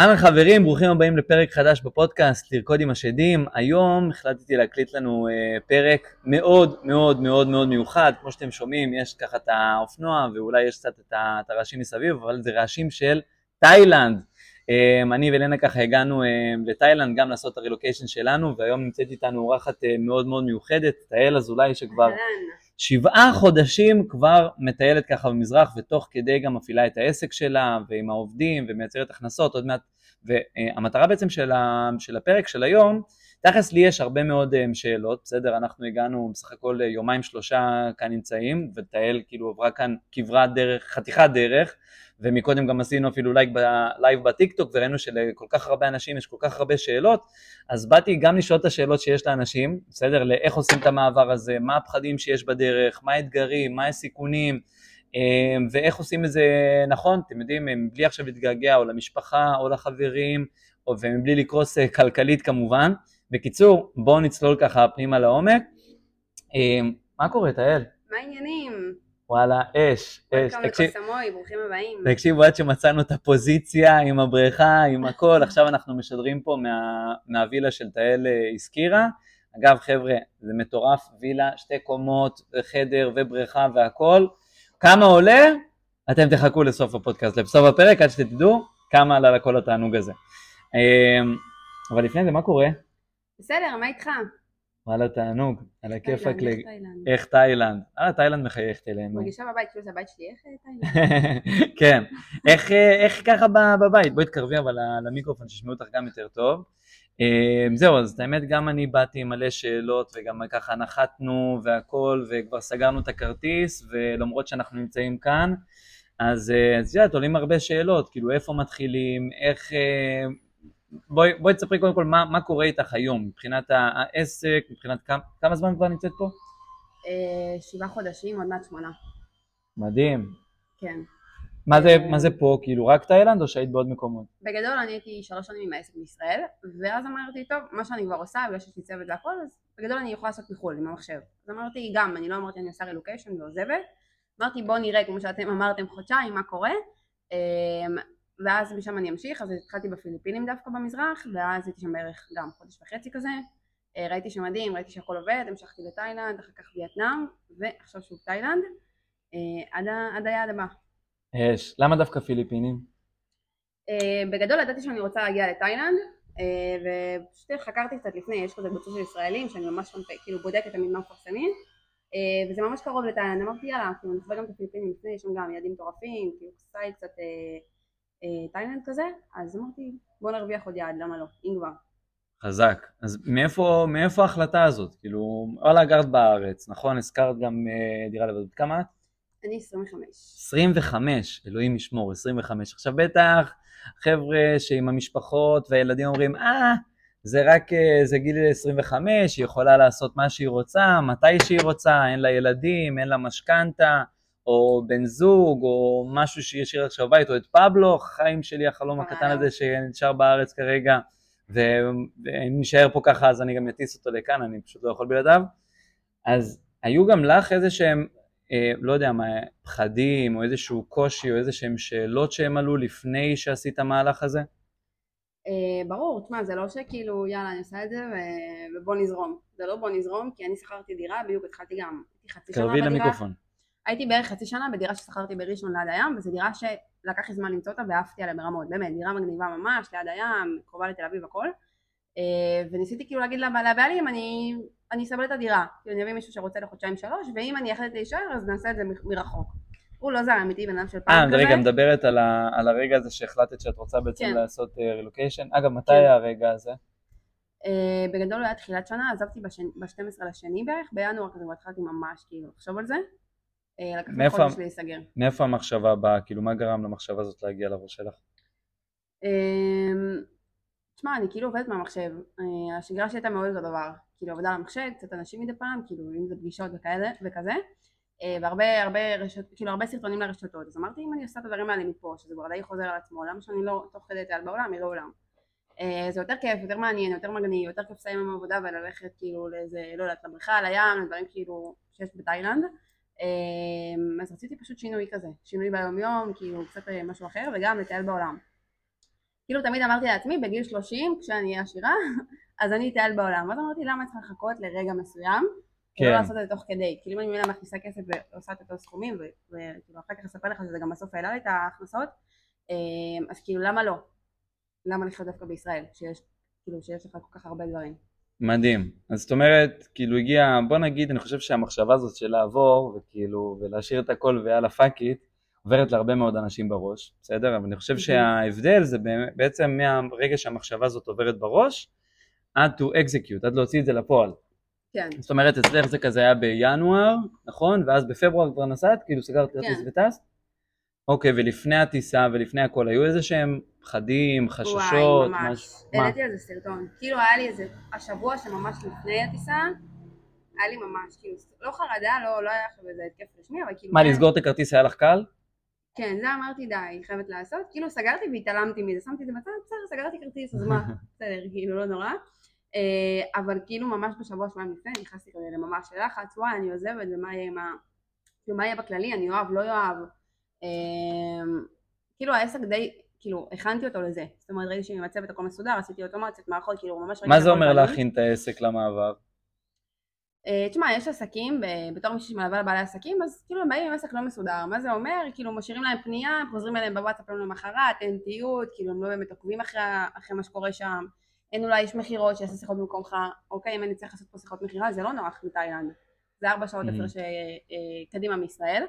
אהלן חברים, ברוכים הבאים לפרק חדש בפודקאסט לרקוד עם השדים. היום החלטתי להקליט לנו uh, פרק מאוד מאוד מאוד מאוד מיוחד. כמו שאתם שומעים, יש ככה את האופנוע ואולי יש קצת את הרעשים מסביב, אבל זה רעשים של תאילנד. Um, אני ולנה ככה הגענו um, לתאילנד גם לעשות את הרילוקיישן שלנו, והיום נמצאת איתנו אורחת uh, מאוד מאוד מיוחדת, תהל אזולאי שכבר... שבעה חודשים כבר מטיילת ככה במזרח ותוך כדי גם מפעילה את העסק שלה ועם העובדים ומייצרת הכנסות עוד מעט והמטרה בעצם של, ה, של הפרק של היום תכלס לי יש הרבה מאוד אה, שאלות, בסדר, אנחנו הגענו בסך הכל אה, יומיים שלושה כאן נמצאים, ותהל כאילו עברה כאן כברת דרך, חתיכת דרך, ומקודם גם עשינו אפילו לייב, לייב בטיקטוק וראינו שלכל כך הרבה אנשים יש כל כך הרבה שאלות, אז באתי גם לשאול את השאלות שיש לאנשים, בסדר, לאיך עושים את המעבר הזה, מה הפחדים שיש בדרך, מה האתגרים, מה הסיכונים, אה, ואיך עושים את זה נכון, אתם יודעים, בלי עכשיו להתגעגע או למשפחה או לחברים, ומבלי לקרוס כלכלית כמובן. בקיצור, בואו נצלול ככה פנימה לעומק. אה, מה קורה, תהל? מה העניינים? וואלה, אש, אש. תקשיב, ברוכים הבאים. תקשיבו, עד שמצאנו את הפוזיציה עם הבריכה, עם הכל, עכשיו אנחנו משדרים פה מה, מהווילה של תהל אה, הזכירה. אגב, חבר'ה, זה מטורף, וילה, שתי קומות, חדר ובריכה והכל. כמה עולה? אתם תחכו לסוף הפודקאסט, לסוף הפרק, עד שתדעו כמה עלה לכל התענוג הזה. אה, אבל לפני זה, מה קורה? בסדר, מה איתך? וואלה תענוג, על הכיפאק, איך תאילנד, אה תאילנד מחייכת אלינו. מרגישה בבית, כאילו זה הבית שלי, איך אה, תאילנד? כן, איך ככה בבית, בואי תקרבי אבל למיקרופון שישמעו אותך גם יותר טוב. אמ, זהו, אז האמת גם אני באתי עם מלא שאלות וגם ככה נחתנו והכל וכבר סגרנו את הכרטיס ולמרות שאנחנו נמצאים כאן, אז אה, את יודעת, עולים הרבה שאלות, כאילו איפה מתחילים, איך... אה, בואי, בואי תספרי קודם כל מה, מה קורה איתך היום, מבחינת העסק, מבחינת כמה, כמה זמן כבר נמצאת פה? אה, שבעה חודשים, עוד מעט שמונה. מדהים. כן. מה זה, מה זה פה, כאילו רק תאילנד או שהיית בעוד מקומות? בגדול אני הייתי שלוש שנים עם העסק בישראל, ואז אמרתי, טוב, מה שאני כבר עושה, בגלל שיש לי צוות והכל, אז בגדול אני יכולה לעשות מחו"ל עם המחשב. אז אמרתי, גם, אני לא אמרתי אני עושה רילוקיישן ועוזבת, אמרתי בוא נראה, כמו שאתם אמרתם חודשיים, מה קורה, אמ, ואז משם אני אמשיך, אז התחלתי בפיליפינים דווקא במזרח, ואז הייתי שם בערך גם חודש וחצי כזה, אה, ראיתי שמדהים, ראיתי שהכל עובד, המשכתי לתאילנד, אחר כך וייטנאם, ועכשיו שוב תאילנד, אה, עד, עד היעד הבא. יש, למה דווקא פיליפינים? אה, בגדול ידעתי שאני רוצה להגיע לתאילנד, ופשוט חקרתי קצת לפני, יש כזה קבוצה של ישראלים, שאני ממש כאילו בודקת תמיד מה מפרסמים, וזה ממש קרוב לתאילנד, אמרתי יאללה, כאילו נחווה גם את הפיליפינים לפני, יש שם גם יעדים מטורפים, כאילו סטייל קצת תאילנד כזה, אז אמרתי בוא נרוויח עוד יעד, למה לא, אם כבר. חזק. אז מאיפה, מאיפה ההחלטה הזאת? כאילו, וואלה גרת בארץ, נכון? הזכרת גם uh, דירה לבד. כמה את? אני 25. 25, אלוהים ישמור, 25. עכשיו בטח, חבר'ה שעם המשפחות והילדים אומרים, אה, זה רק, אה, זה גיל 25, היא יכולה לעשות מה שהיא רוצה, מתי שהיא רוצה, אין לה ילדים, אין לה משכנתה. או בן זוג, או משהו שישאיר עכשיו בבית, או את פבלו, חיים שלי, החלום הקטן הזה שנשאר בארץ כרגע, ואם נשאר פה ככה אז אני גם אטיס אותו לכאן, אני פשוט לא יכול בלעדיו. אז היו גם לך איזה שהם, אה, לא יודע מה, פחדים, או איזשהו קושי, או איזה שהם שאלות שהם עלו לפני שעשית המהלך הזה? אה, ברור, תשמע, זה לא שכאילו יאללה אני עושה את זה ובוא נזרום, זה לא בוא נזרום כי אני שכרתי דירה, בדיוק התחלתי גם, חצי שנה בדירה. למיקרופון. הייתי בערך חצי שנה בדירה ששכרתי בראשון ליד הים וזו דירה שלקח לי זמן למצוא אותה ועפתי עליה ברמות באמת דירה מגניבה ממש ליד הים קרובה לתל אביב הכל אה, וניסיתי כאילו להגיד לבעלים אני אני אסבל את הדירה כאילו אני אביא מישהו שרוצה לחודשיים שלוש ואם אני אחליט להישאר אז נעשה את זה מרחוק הוא לא זר אמיתי בן אדם של פעם כזה. אה, רגע, מדברת על, ה, על הרגע הזה שהחלטת שאת רוצה בעצם כן. לעשות רילוקיישן. Uh, אגב, מתי כן. היה הרגע הזה? Uh, בגדול היה תחילת שנה, עזבתי ב-12 לשני בערך, בינואר כזה כבר התחלתי ממש כאילו לחשוב על זה. אה, לקח לי חודש להיסגר. מאיפה המחשבה באה? כאילו מה גרם למחשבה הזאת להגיע לראש שלך? אמ, תשמע, אני כאילו עובדת מהמחשב, אה, השגרה שלי הייתה מאוד אותו דבר, כאילו עבודה על המחשב, קצת אנשים מדי פעם, כאילו אם זה פגישות וכאלה, וכזה, אה, והרבה הרבה רשת, כאילו הרבה סרטונים לרשתות, אז אמרתי אם אני עושה את הדברים האלה מפה, שזה כבר די חוזר על עצמו, למה שאני לא תוך כדי טייל בעולם, יראה עולם. זה יותר כיף, יותר מעניין, יותר מגניב, יותר כיף לסיים עם עבודה וללכת כאילו לאיזה, לא יודעת, לבריכה, לים, לדברים כאילו שיש בתאילנד. אמ, אז רציתי פשוט שינוי כזה, שינוי ביום יום, כאילו קצת אה, משהו אחר, וגם לטייל בעולם. כאילו תמיד אמרתי לעצמי, בגיל 30, כשאני אהיה עשירה, אז אני אטייל בעולם. ואז אמרתי, למה צריך לחכות לרגע מסוים? כן. ולא לעשות את זה תוך כדי. כאילו אם אני ממילא מכניסה כסף ועושה את אותו סכומים, וכאילו אחר כך אספר לך שזה גם בסוף העלה לי את ההכנסות, אמ, אז כאילו למה לא? למה לחיות דווקא בישראל, שיש, כאילו שיש לך כל כך הרבה דברים? מדהים. אז זאת אומרת, כאילו הגיע, בוא נגיד, אני חושב שהמחשבה הזאת של לעבור, וכאילו, ולהשאיר את הכל ויאללה fuck it, עוברת להרבה מאוד אנשים בראש, בסדר? אבל אני חושב שההבדל זה בעצם מהרגע שהמחשבה הזאת עוברת בראש, עד to execute, עד להוציא את זה לפועל. כן. זאת אומרת, אצלך זה כזה היה בינואר, נכון? ואז בפברואר כבר נסעת? כאילו סגרת כרטיס כן. וטסת? אוקיי, ולפני הטיסה ולפני הכל, היו איזה שהם פחדים, חששות? וואי, ממש. העליתי על זה סרטון. כאילו היה לי איזה, השבוע שממש לפני הטיסה, היה לי ממש, כאילו, לא חרדה, לא, לא היה עכשיו איזה התקף רשמי, אבל כאילו... מה, לסגור את הכרטיס היה לך קל? כן, זה אמרתי די, חייבת לעשות. כאילו סגרתי והתעלמתי מזה, שמתי את זה בצד, בסדר, סגרתי כרטיס, אז מה, בסדר, כאילו, לא נורא. אה, אבל כאילו ממש בשבוע שבועיים לפני נכנסתי כזה לממש לחץ, וואי, אני עוזבת, ומה יהיה עם ה... כאילו, מה יהיה בכללי, אני אוהב, לא אוהב. אמ, כאילו העסק די, כאילו, הכנתי אותו לזה. זאת אומרת, ראיתי שעם הצוות הכל מסודר, עשיתי אוטומציות, מערכות, כאילו, ממש... מה זה אומר להכין את העסק למעבר? אה, תשמע, יש עסקים, בתור מישהו שמלווה לבעלי עסקים, אז כאילו הם באים עם עסק לא מסודר. מה זה אומר? כאילו משאירים להם פנייה, חוזרים אליהם בוואטסאפ יום למחרת, אין תיעוד, כאילו הם לא באמת עוקבים אחרי, אחרי מה שקורה שם. אין אולי איש מכירות שיעשה שיחות במקומך, אוקיי, אם אני צריך לעשות פה שיחות מכירה, זה לא נוח מתאילנד. זה ארבע שעות הפרש mm-hmm. קדימה מישראל.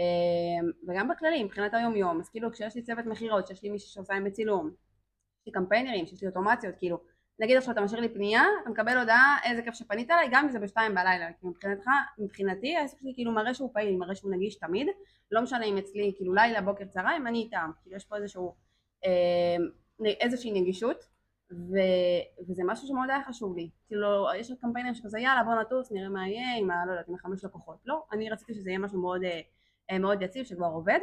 אמ, וגם בכללי, מבחינת היום יום, אז כאילו כשיש לי צוות מכירות, שיש לי מישהו שעושה עם בצילום, יש לי קמפיינרים, שיש לי אוטומציות, כאילו, נגיד עכשיו אתה משאיר לי פנייה, אתה מקבל הודעה איזה כיף שפנית אליי, גם אם זה בשתיים בלילה, כי מבחינתך, מבחינתי העסק שלי כאילו מראה שהוא פעיל, מראה שהוא נגיש תמיד, לא משנה אם אצלי כאילו לילה, בוקר, צהריים, אני איתם, כאילו יש פה איזשהו, אה, איזושהי נגישות, ו, וזה משהו שמאוד היה חשוב לי, כאילו יש קמפיינרים שכזה יאללה בוא נטוס, נראה מה יהיה עם ה... לא יודעת, עם החמש לקוחות, לא, אני רציתי שזה יהיה משהו מאוד אה, מאוד יציב שכבר עובד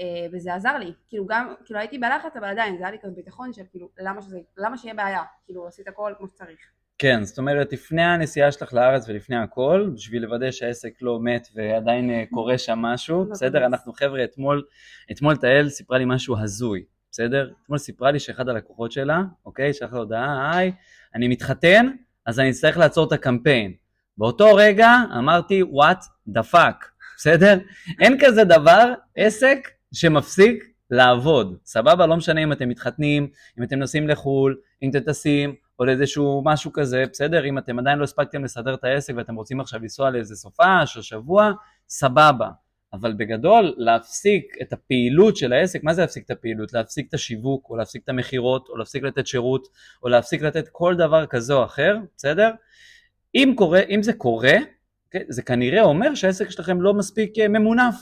אה, וזה עזר לי, כאילו גם, כאילו הייתי בלחץ אבל עדיין זה היה לי כזה ביטחון של כאילו למה שזה, למה שיהיה בעיה, כאילו עשית הכל כמו שצריך. כן, זאת אומרת לפני הנסיעה שלך לארץ ולפני הכל, בשביל לוודא שהעסק לא מת ועדיין אה, קורה שם משהו, בסדר? אנחנו חבר'ה, אתמול, אתמול תהל סיפרה לי משהו הזוי, בסדר? אתמול סיפרה לי שאחד הלקוחות שלה, אוקיי, שלח לה הודעה, היי, אני מתחתן, אז אני אצטרך לעצור את הקמפיין. באותו רגע אמרתי, what the fuck, בסדר? אין כזה דבר, עסק שמפסיק לעבוד, סבבה? לא משנה אם אתם מתחתנים, אם אתם נוסעים לחו"ל, אם אתם טסים, או לאיזשהו משהו כזה, בסדר? אם אתם עדיין לא הספקתם לסדר את העסק ואתם רוצים עכשיו לנסוע לאיזה סופש או שבוע, סבבה. אבל בגדול, להפסיק את הפעילות של העסק, מה זה להפסיק את הפעילות? להפסיק את השיווק, או להפסיק את המכירות, או להפסיק לתת שירות, או להפסיק לתת כל דבר כזה או אחר, בסדר? אם, קורה, אם זה קורה, אוקיי? זה כנראה אומר שהעסק שלכם לא מספיק אה, ממונף,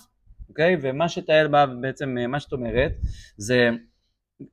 אוקיי? ומה שתהל בא בעצם, אה, מה שאת אומרת, זה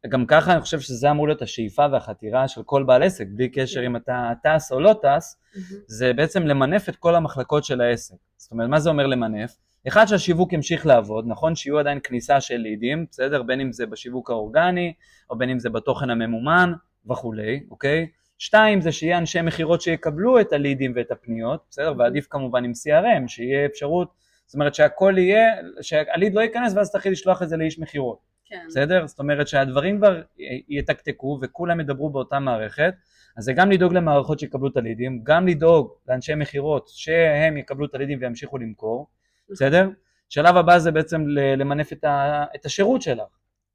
גם ככה אני חושב שזה אמור להיות השאיפה והחתירה של כל בעל עסק, בלי קשר אם אתה טס או לא טס, זה בעצם למנף את כל המחלקות של העסק. זאת אומרת, מה זה אומר למנף? אחד שהשיווק ימשיך לעבוד, נכון שיהיו עדיין כניסה של לידים, בסדר? בין אם זה בשיווק האורגני, או בין אם זה בתוכן הממומן וכולי, אוקיי? שתיים זה שיהיה אנשי מכירות שיקבלו את הלידים ואת הפניות, בסדר? ועדיף כמובן עם CRM, שיהיה אפשרות, זאת אומרת שהכל יהיה, שהליד לא ייכנס ואז תתחיל לשלוח את זה לאיש מכירות, כן. בסדר? זאת אומרת שהדברים כבר יתקתקו וכולם ידברו באותה מערכת, אז זה גם לדאוג למערכות שיקבלו את הלידים, גם לדאוג לאנשי מכירות שהם יקבלו את הלידים וימשיכו למכור, בסדר? שלב הבא זה בעצם למנף את, ה, את השירות שלך,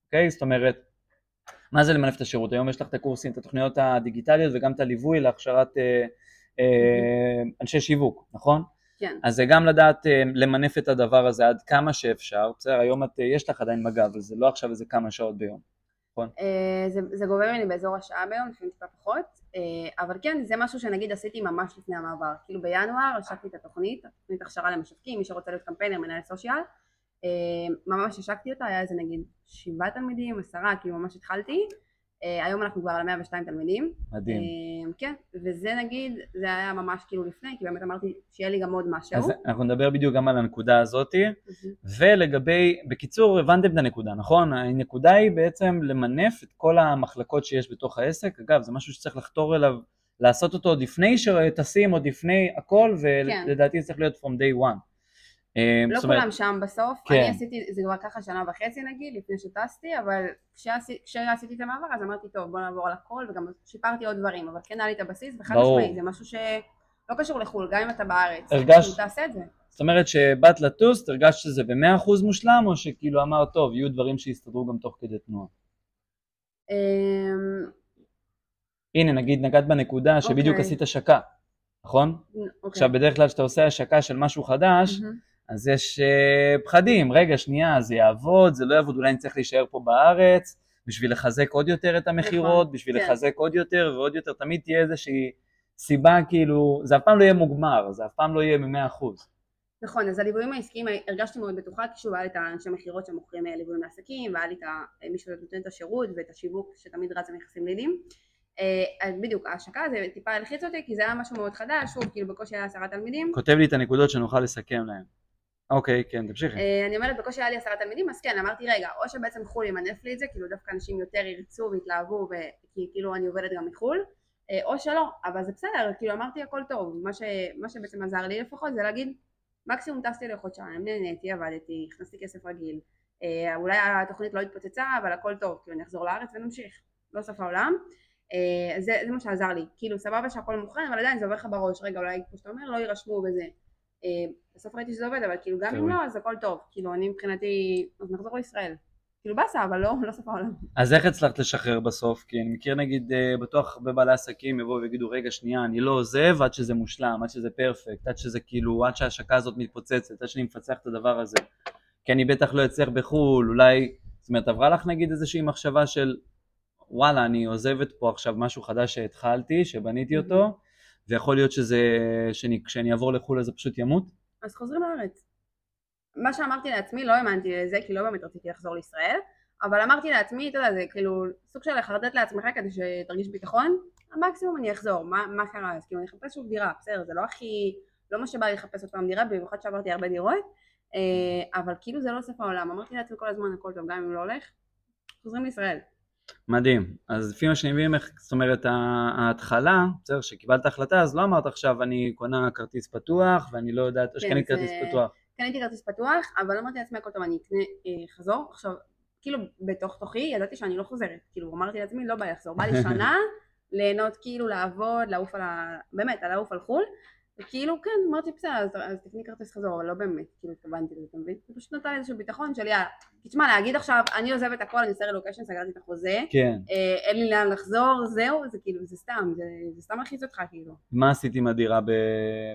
אוקיי? זאת אומרת, מה זה למנף את השירות? היום יש לך את הקורסים, את התוכניות הדיגיטליות וגם את הליווי להכשרת אה, אה, אנשי שיווק, נכון? כן. אז זה גם לדעת אה, למנף את הדבר הזה עד כמה שאפשר, בסדר, היום את, אה, יש לך עדיין מגע, אבל זה לא עכשיו איזה כמה שעות ביום, נכון? אה, זה, זה גובה ממני באזור השעה ביום, לפעמים טיפה פחות, אה, אבל כן, זה משהו שנגיד עשיתי ממש לפני המעבר, כאילו בינואר השקתי את התוכנית, התוכנית הכשרה למשווקים, מי שרוצה להיות קמפיינר, מנהל סושיאל, ממש השקתי אותה, היה איזה נגיד שבעה תלמידים, עשרה, כאילו ממש התחלתי. אה, היום אנחנו כבר על 102 תלמידים. מדהים. אה, כן, וזה נגיד, זה היה ממש כאילו לפני, כי באמת אמרתי שיהיה לי גם עוד משהו. אז אנחנו נדבר בדיוק גם על הנקודה הזאתי, ולגבי, בקיצור הבנתם את הנקודה, נכון? הנקודה היא בעצם למנף את כל המחלקות שיש בתוך העסק, אגב זה משהו שצריך לחתור אליו, לעשות אותו עוד לפני שטסים, עוד לפני הכל, ולדעתי כן. זה צריך להיות from day one. אה, לא כולם שם בסוף, כן. אני עשיתי, זה כבר ככה שנה וחצי נגיד, לפני שטסתי, אבל כשעשיתי את המעבר אז אמרתי, טוב, בוא נעבור על הכל, וגם שיפרתי עוד דברים, אבל כן היה לי את הבסיס, וחד משמעית, זה משהו שלא קשור לחו"ל, גם אם אתה בארץ, הרגש... כאילו, תעשה את זה. זאת אומרת שבאת לטוס, הרגשת שזה במאה אחוז מושלם, או שכאילו אמרת, טוב, יהיו דברים שיסתדרו גם תוך כדי תנועה? אמ, הנה, נגיד נגעת בנקודה שבדיוק אוקיי. עשית השקה, נכון? אוקיי. עכשיו, בדרך כלל כשאתה עושה השקה של משהו חדש, אז יש uh, פחדים, רגע, שנייה, זה יעבוד, זה לא יעבוד, אולי אני צריך להישאר פה בארץ, בשביל לחזק עוד יותר את המכירות, נכון, בשביל כן. לחזק עוד יותר ועוד יותר, תמיד תהיה איזושהי סיבה, כאילו, זה אף פעם לא יהיה מוגמר, זה אף פעם לא יהיה במאה אחוז. נכון, אז הליוויים העסקיים הרגשתי מאוד בטוחה, כי שוב היה לי את האנשי מכירות שמוכרים אה, ליוויים לעסקים, והיה לי את אה, מי שנותן את השירות ואת השיווק שתמיד רץ במכסים לידים. אז בדיוק, ההשקה זה טיפה הלחיץ אותי, כי זה היה משהו מאוד חדש, שוב, כאילו בקושי היה עשרה תלמידים. כותב לי את הנקודות שנוכל לסכם להם. אוקיי, כן, תמשיכי. אה, אני אומרת, בקושי היה לי עשרה תלמידים, אז כן, אמרתי, רגע, או שבעצם חו"ל ימנף לי את זה, כאילו דווקא אנשים יותר ירצו ויתלהבו, כי כאילו אני עובדת גם מחו"ל, אה, או שלא, אבל זה בסדר, כאילו אמרתי הכל טוב, מה, ש, מה שבעצם עזר לי לפחות זה להגיד, מקסימום טסתי לחודשיים, נהניתי, עבדתי, הכנסתי כסף רגיל, אה, אולי התוכנית לא התפוצצה, אבל הכל טוב, כאילו אני אחזור לארץ ונמשיך, לא סוף העולם. זה, זה מה שעזר לי, כאילו סבבה שהכל מוכן, אבל עדיין זה עובר לך בראש, רגע אולי כמו שאתה אומר לא יירשמו בזה, בסוף ראיתי שזה עובד, אבל כאילו גם אם לא, אז הכל טוב. כאילו אני מבחינתי, אז נחזור לישראל. כאילו באסה, אבל לא, לא סוף העולם. אז איך הצלחת לשחרר בסוף? כי אני מכיר נגיד, אה, בטוח הרבה בעלי עסקים יבואו ויגידו, רגע שנייה, אני לא עוזב עד שזה מושלם, עד שזה פרפקט, עד שזה כאילו, עד שההשקה הזאת מתפוצצת, עד שאני מפצח את הדבר הזה. כי אני בטח לא אצליח בחו"ל, אולי, זאת אומרת, עברה לך נגיד איזושהי מחשבה של, וואלה, אני עוזבת פה עכשיו משהו חדש שהתחלתי, שבניתי אותו, ויכול להיות שזה, שאני, כשאני אעבור לחו"ל אז זה פשוט ימות? אז חוזרים לארץ. מה שאמרתי לעצמי, לא האמנתי לזה, כי לא באמת רציתי לחזור לישראל, אבל אמרתי לעצמי, אתה יודע, זה כאילו סוג של לחרטט לעצמך כדי שתרגיש ביטחון, המקסימום אני אחזור, מה, מה קרה? אז כאילו אני אחפש שוב דירה, בסדר, זה לא הכי, לא מה שבא לי לחפש עוד פעם דירה, במיוחד שעברתי הרבה דירות, אה, אבל כאילו זה לא סוף העולם, אמרתי לעצמי כל הזמן הכל טוב, גם אם לא הולך, חוזרים לישראל. מדהים. אז לפי מה שאני מבין, זאת אומרת, ההתחלה, בסדר, שקיבלת החלטה, אז לא אמרת עכשיו אני קונה כרטיס פתוח ואני לא יודעת, או כן, שקנית כרטיס פתוח. קניתי כרטיס פתוח, אבל אמרתי לעצמי הכל טוב, אני אקנה אה, חזור. עכשיו, כאילו, בתוך תוכי ידעתי שאני לא חוזרת. כאילו, אמרתי לעצמי, לא בא לחזור. בא לי שנה, ליהנות, כאילו, לעבוד, לעוף על ה... באמת, לעוף על חו"ל. וכאילו כן אמרתי בסדר אז, אז תקני כרטיס חזור אבל לא באמת כאילו התכוונתי לזה אתה מבין? זה פשוט נתן לי איזשהו ביטחון של יאללה תשמע להגיד עכשיו אני עוזבת הכל אני עושה רילוקיישן סגרתי את החוזה כן אה, אין לי לאן לחזור זהו זה כאילו זה סתם זה, זה סתם מלחיץ אותך כאילו מה עשית עם הדירה ב...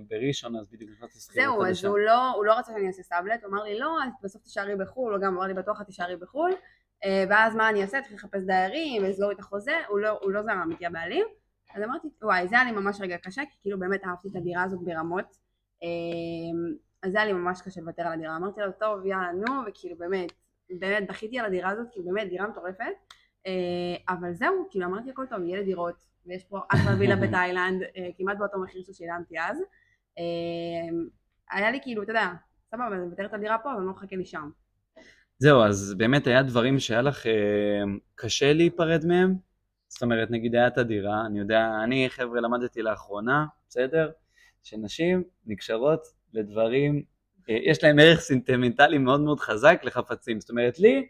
בראשון אז בדיוק נכנסתי שכירות זהו אז הוא לא, הוא לא רצה שאני אעשה סאבלט הוא אמר לי לא אז בסוף תישארי בחו"ל הוא גם אמר לי בטוח את תישארי בחו"ל אה, ואז מה אני אעשה? צריך לחפש דיירים, לסגור את החוזה, הוא לא, הוא לא זרם איתי הבעלים. אז אמרתי, וואי, זה היה לי ממש רגע קשה, כי כאילו באמת אהבתי את הדירה הזאת ברמות. אמ, אז זה היה לי ממש קשה לוותר על הדירה. אמרתי לו, טוב, יאללה, נו, וכאילו באמת, באמת בכיתי על הדירה הזאת, כאילו באמת דירה מטורפת. אה, אבל זהו, כאילו אמרתי הכל טוב, יהיה לי דירות, ויש פה אחלה וילה בתאילנד, אה, כמעט באותו מחיר ששילמתי אז. אמ, היה לי כאילו, אתה יודע, סבבה, אני מוותרת על דירה פה, אבל אני לא מחכה לי שם. זהו, אז באמת היה דברים שהיה לך אה, קשה להיפרד מהם? זאת אומרת, נגיד היה את הדירה, אני יודע, אני חבר'ה למדתי לאחרונה, בסדר? שנשים נקשרות לדברים, אה, יש להם ערך סינטימנטלי מאוד מאוד חזק לחפצים. זאת אומרת, לי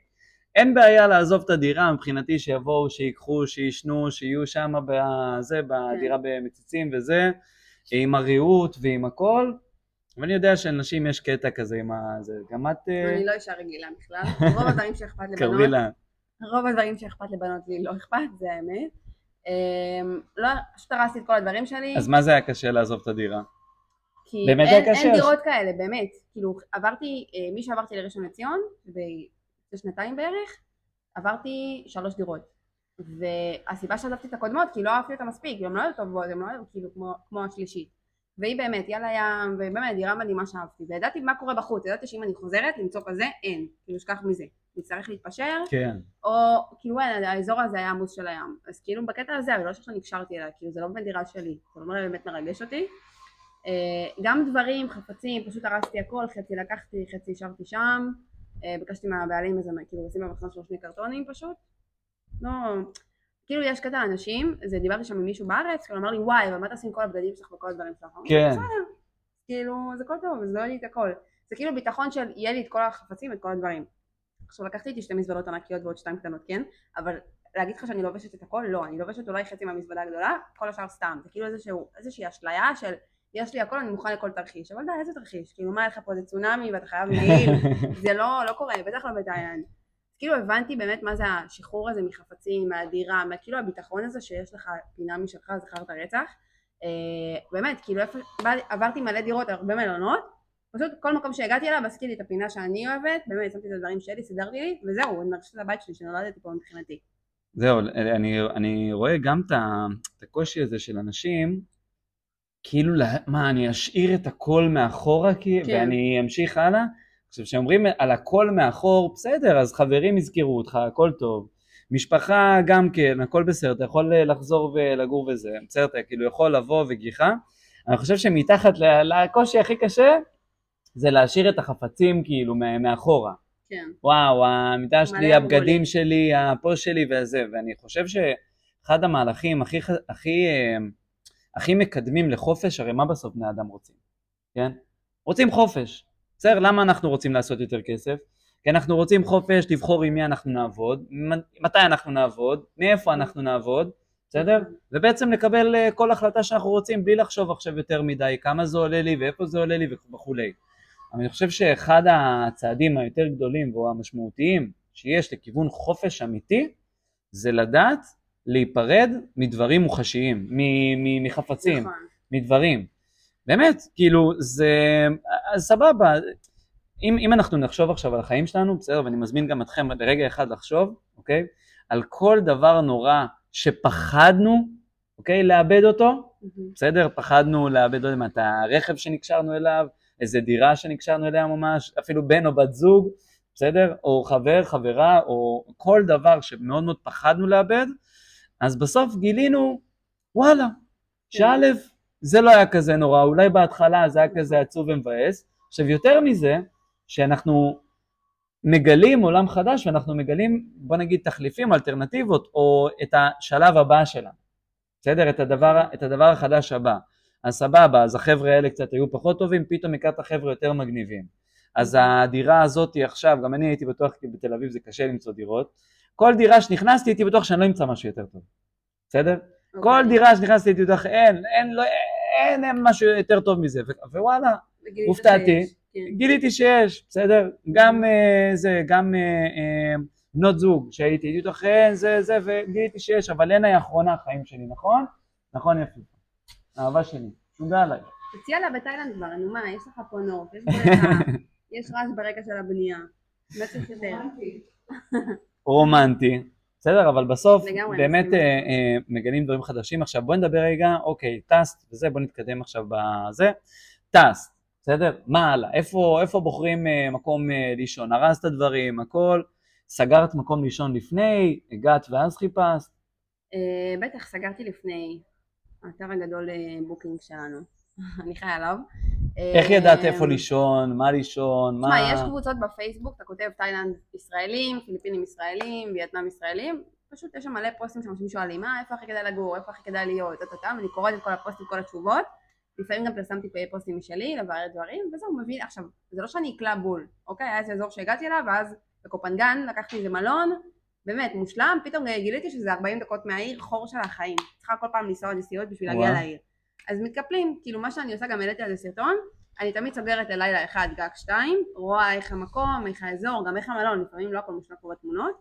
אין בעיה לעזוב את הדירה, מבחינתי שיבואו, שיקחו, שישנו, שיהיו שם בזה, בדירה במציצים וזה, עם הריהוט ועם הכל. ואני יודע שלנשים יש קטע כזה עם ה... זה, גם את... אה, אני לא אישה רגילה בכלל, רוב הדברים שאכפת לבנות, רוב הדברים שאכפת לבנות לי לא אכפת, זה האמת. אמ, לא, פשוט הרסתי את כל הדברים שלי. אז מה זה היה קשה לעזוב את הדירה? כי באמת אין, אין דירות כאלה, באמת. כאילו, עברתי, אה, מי שעברתי לראשון לציון, לפני שנתיים בערך, עברתי שלוש דירות. והסיבה שעזבתי את הקודמות, כי לא אהבתי אותה מספיק, הן לא היו טובות, הן לא היו כאילו כמו, כמו השלישית. והיא באמת, יאללה ים, ובאמת דירה מדהימה שאהבתי. וידעתי מה קורה בחוץ, ידעתי שאם אני חוזרת למצוא כזה, אין. כאילו, שכח מזה. נצטרך להתפשר, כן. או כאילו אין, האזור הזה היה עמוס של הים. אז כאילו בקטע הזה, אבל לא שעכשיו נקשרתי אליה, כאילו זה לא באמת דירה שלי, זה לא באמת מרגש אותי. אה, גם דברים, חפצים, פשוט הרסתי הכל, חצי לקחתי, חצי השארתי שם. אה, ביקשתי מהבעלים איזה, כאילו לשים במחסן שלו שני קרטונים פשוט. לא, כאילו יש קטע אנשים, זה דיברתי שם עם מישהו בארץ, כאילו אמר לי וואי, אבל מה תעשי עם כל הבגדים שלך וכל הדברים שלך? כן. כאילו זה כל טוב, זה לא לי את הכל. זה כאילו ביטחון של יהיה לי את כל החפצים ואת כל הדברים. עכשיו לקחתי איתי שתי מזוודות ענקיות ועוד שתיים קטנות כן, אבל להגיד לך שאני לובשת את הכל? לא, אני לובשת אולי חצי מהמזוודה הגדולה, כל השאר סתם, זה כאילו איזשהו, איזושהי אשליה של יש לי הכל, אני מוכן לכל תרחיש, אבל די, איזה תרחיש? כאילו מה, לך פה זה צונאמי ואתה חייב מעיל, זה לא, לא קורה, בטח לא בתאילנד. כאילו הבנתי באמת מה זה השחרור הזה מחפצים, מהדירה, כאילו הביטחון הזה שיש לך פינה משלך, זכרת רצח. אה, באמת, כאילו עברתי מלא דירות, הרבה מלונות, פשוט כל מקום שהגעתי אליו עשיתי לי את הפינה שאני אוהבת, באמת שמתי את הדברים שלי, סידרתי לי, וזהו, אני מרגישה את הבית שלי שנולדתי פה מבחינתי. זהו, אני, אני רואה גם את הקושי הזה של אנשים, כאילו, מה, אני אשאיר את הכל מאחורה כן. ואני אמשיך הלאה? עכשיו, כשאומרים על הכל מאחור, בסדר, אז חברים יזכרו אותך, הכל טוב. משפחה גם כן, הכל בסדר, אתה יכול לחזור ולגור וזה, בסדר, אתה כאילו יכול לבוא וגיחה. אני חושב שמתחת לקושי הכי קשה, זה להשאיר את החפצים כאילו מאחורה. כן. וואו, המיטה שלי, הבגדים שלי, הפה שלי וזה, ואני חושב שאחד המהלכים הכי, הכי, הכי מקדמים לחופש, הרי מה בסוף בני אדם רוצים, כן? רוצים חופש. בסדר, למה אנחנו רוצים לעשות יותר כסף? כי אנחנו רוצים חופש לבחור עם מי אנחנו נעבוד, מתי אנחנו נעבוד, מאיפה אנחנו נעבוד, בסדר? ובעצם לקבל אה, כל החלטה שאנחנו רוצים בלי לחשוב עכשיו יותר מדי כמה זה עולה לי ואיפה זה עולה לי וכולי. אבל אני חושב שאחד הצעדים היותר גדולים והמשמעותיים שיש לכיוון חופש אמיתי זה לדעת להיפרד מדברים מוחשיים, מחפצים, נכון. מדברים. באמת, כאילו, זה, אז סבבה, אם, אם אנחנו נחשוב עכשיו על החיים שלנו, בסדר, ואני מזמין גם אתכם לרגע אחד לחשוב, אוקיי, על כל דבר נורא שפחדנו, אוקיי, לאבד אותו, mm-hmm. בסדר, פחדנו לאבד, לא יודע מה, את הרכב שנקשרנו אליו, איזה דירה שנקשרנו אליה ממש, אפילו בן או בת זוג, בסדר, או חבר, חברה, או כל דבר שמאוד מאוד פחדנו לאבד, אז בסוף גילינו, וואלה. שא', זה לא היה כזה נורא, אולי בהתחלה זה היה כזה עצוב ומבאס. עכשיו יותר מזה, שאנחנו מגלים עולם חדש ואנחנו מגלים בוא נגיד תחליפים, אלטרנטיבות או את השלב הבא שלנו, בסדר? את הדבר, את הדבר החדש הבא. אז סבבה, אז החבר'ה האלה קצת היו פחות טובים, פתאום הכרת חבר'ה יותר מגניבים. אז הדירה הזאת עכשיו, גם אני הייתי בטוח כי בתל אביב זה קשה למצוא דירות, כל דירה שנכנסתי הייתי בטוח שאני לא אמצא משהו יותר טוב, בסדר? Okay. כל אוקיי. דירה שנכנסתי הייתי בטוח אין, אין, לא, אין, אין משהו יותר טוב מזה, ווואלה, הופתעתי, כן. גיליתי שיש, בסדר? גם אה, זה, גם אה, אה, בנות זוג שהייתי, הייתי בטוח אין, זה, זה, וגיליתי שיש, אבל אין האחרונה החיים שלי, נכון? נכון יפה, אהבה שלי, תודה עליי. תציע לה בתאילנד כבר, נו מה, יש לך פה נוף, יש רעש ברקע של הבנייה, מה צריך יותר? רומנטי. בסדר, אבל בסוף באמת אה, אה, מגלים דברים חדשים. עכשיו בוא נדבר רגע, אוקיי, טסט וזה, בוא נתקדם עכשיו בזה. טסט, בסדר? מה הלאה? איפה, איפה בוחרים אה, מקום אה, לישון? ארזת דברים, הכל? סגרת מקום לישון לפני? הגעת ואז חיפשת? אה, בטח, סגרתי לפני. האתר הגדול אה, בוקינג שלנו. אני חיה עליו. איך ידעת איפה אמ, לישון, מה לישון, מה... תשמע, יש קבוצות בפייסבוק, אתה כותב תאילנד ישראלים, פיליפינים ישראלים, וייטנאם ישראלים, פשוט יש שם מלא פוסטים שאנשים שואלים, מה, איפה הכי כדאי לגור, איפה הכי כדאי להיות, טטטם, אני קוראת את כל הפוסטים, כל התשובות, לפעמים גם פרסמתי פוסטים משלי, לברר דברים, וזהו, מבין, עכשיו, זה לא שאני אקלע בול, אוקיי, היה איזה אזור שהגעתי אליו, ואז בקופנגן לקחתי איזה מלון, באמת, מושלם, פתאום גיליתי שזה 40 דקות מהעיר, חור של החיים, צריכה כל פעם לנסוע נסיעות בשביל להגיע לעיר. אז מתקפלים, כאילו מה שאני עושה, גם העליתי על זה סרטון, אני תמיד סוגרת ללילה אחד גג שתיים, רואה איך המקום, איך האזור, גם איך המלון, לפעמים לא הכל מושלם פה בתמונות,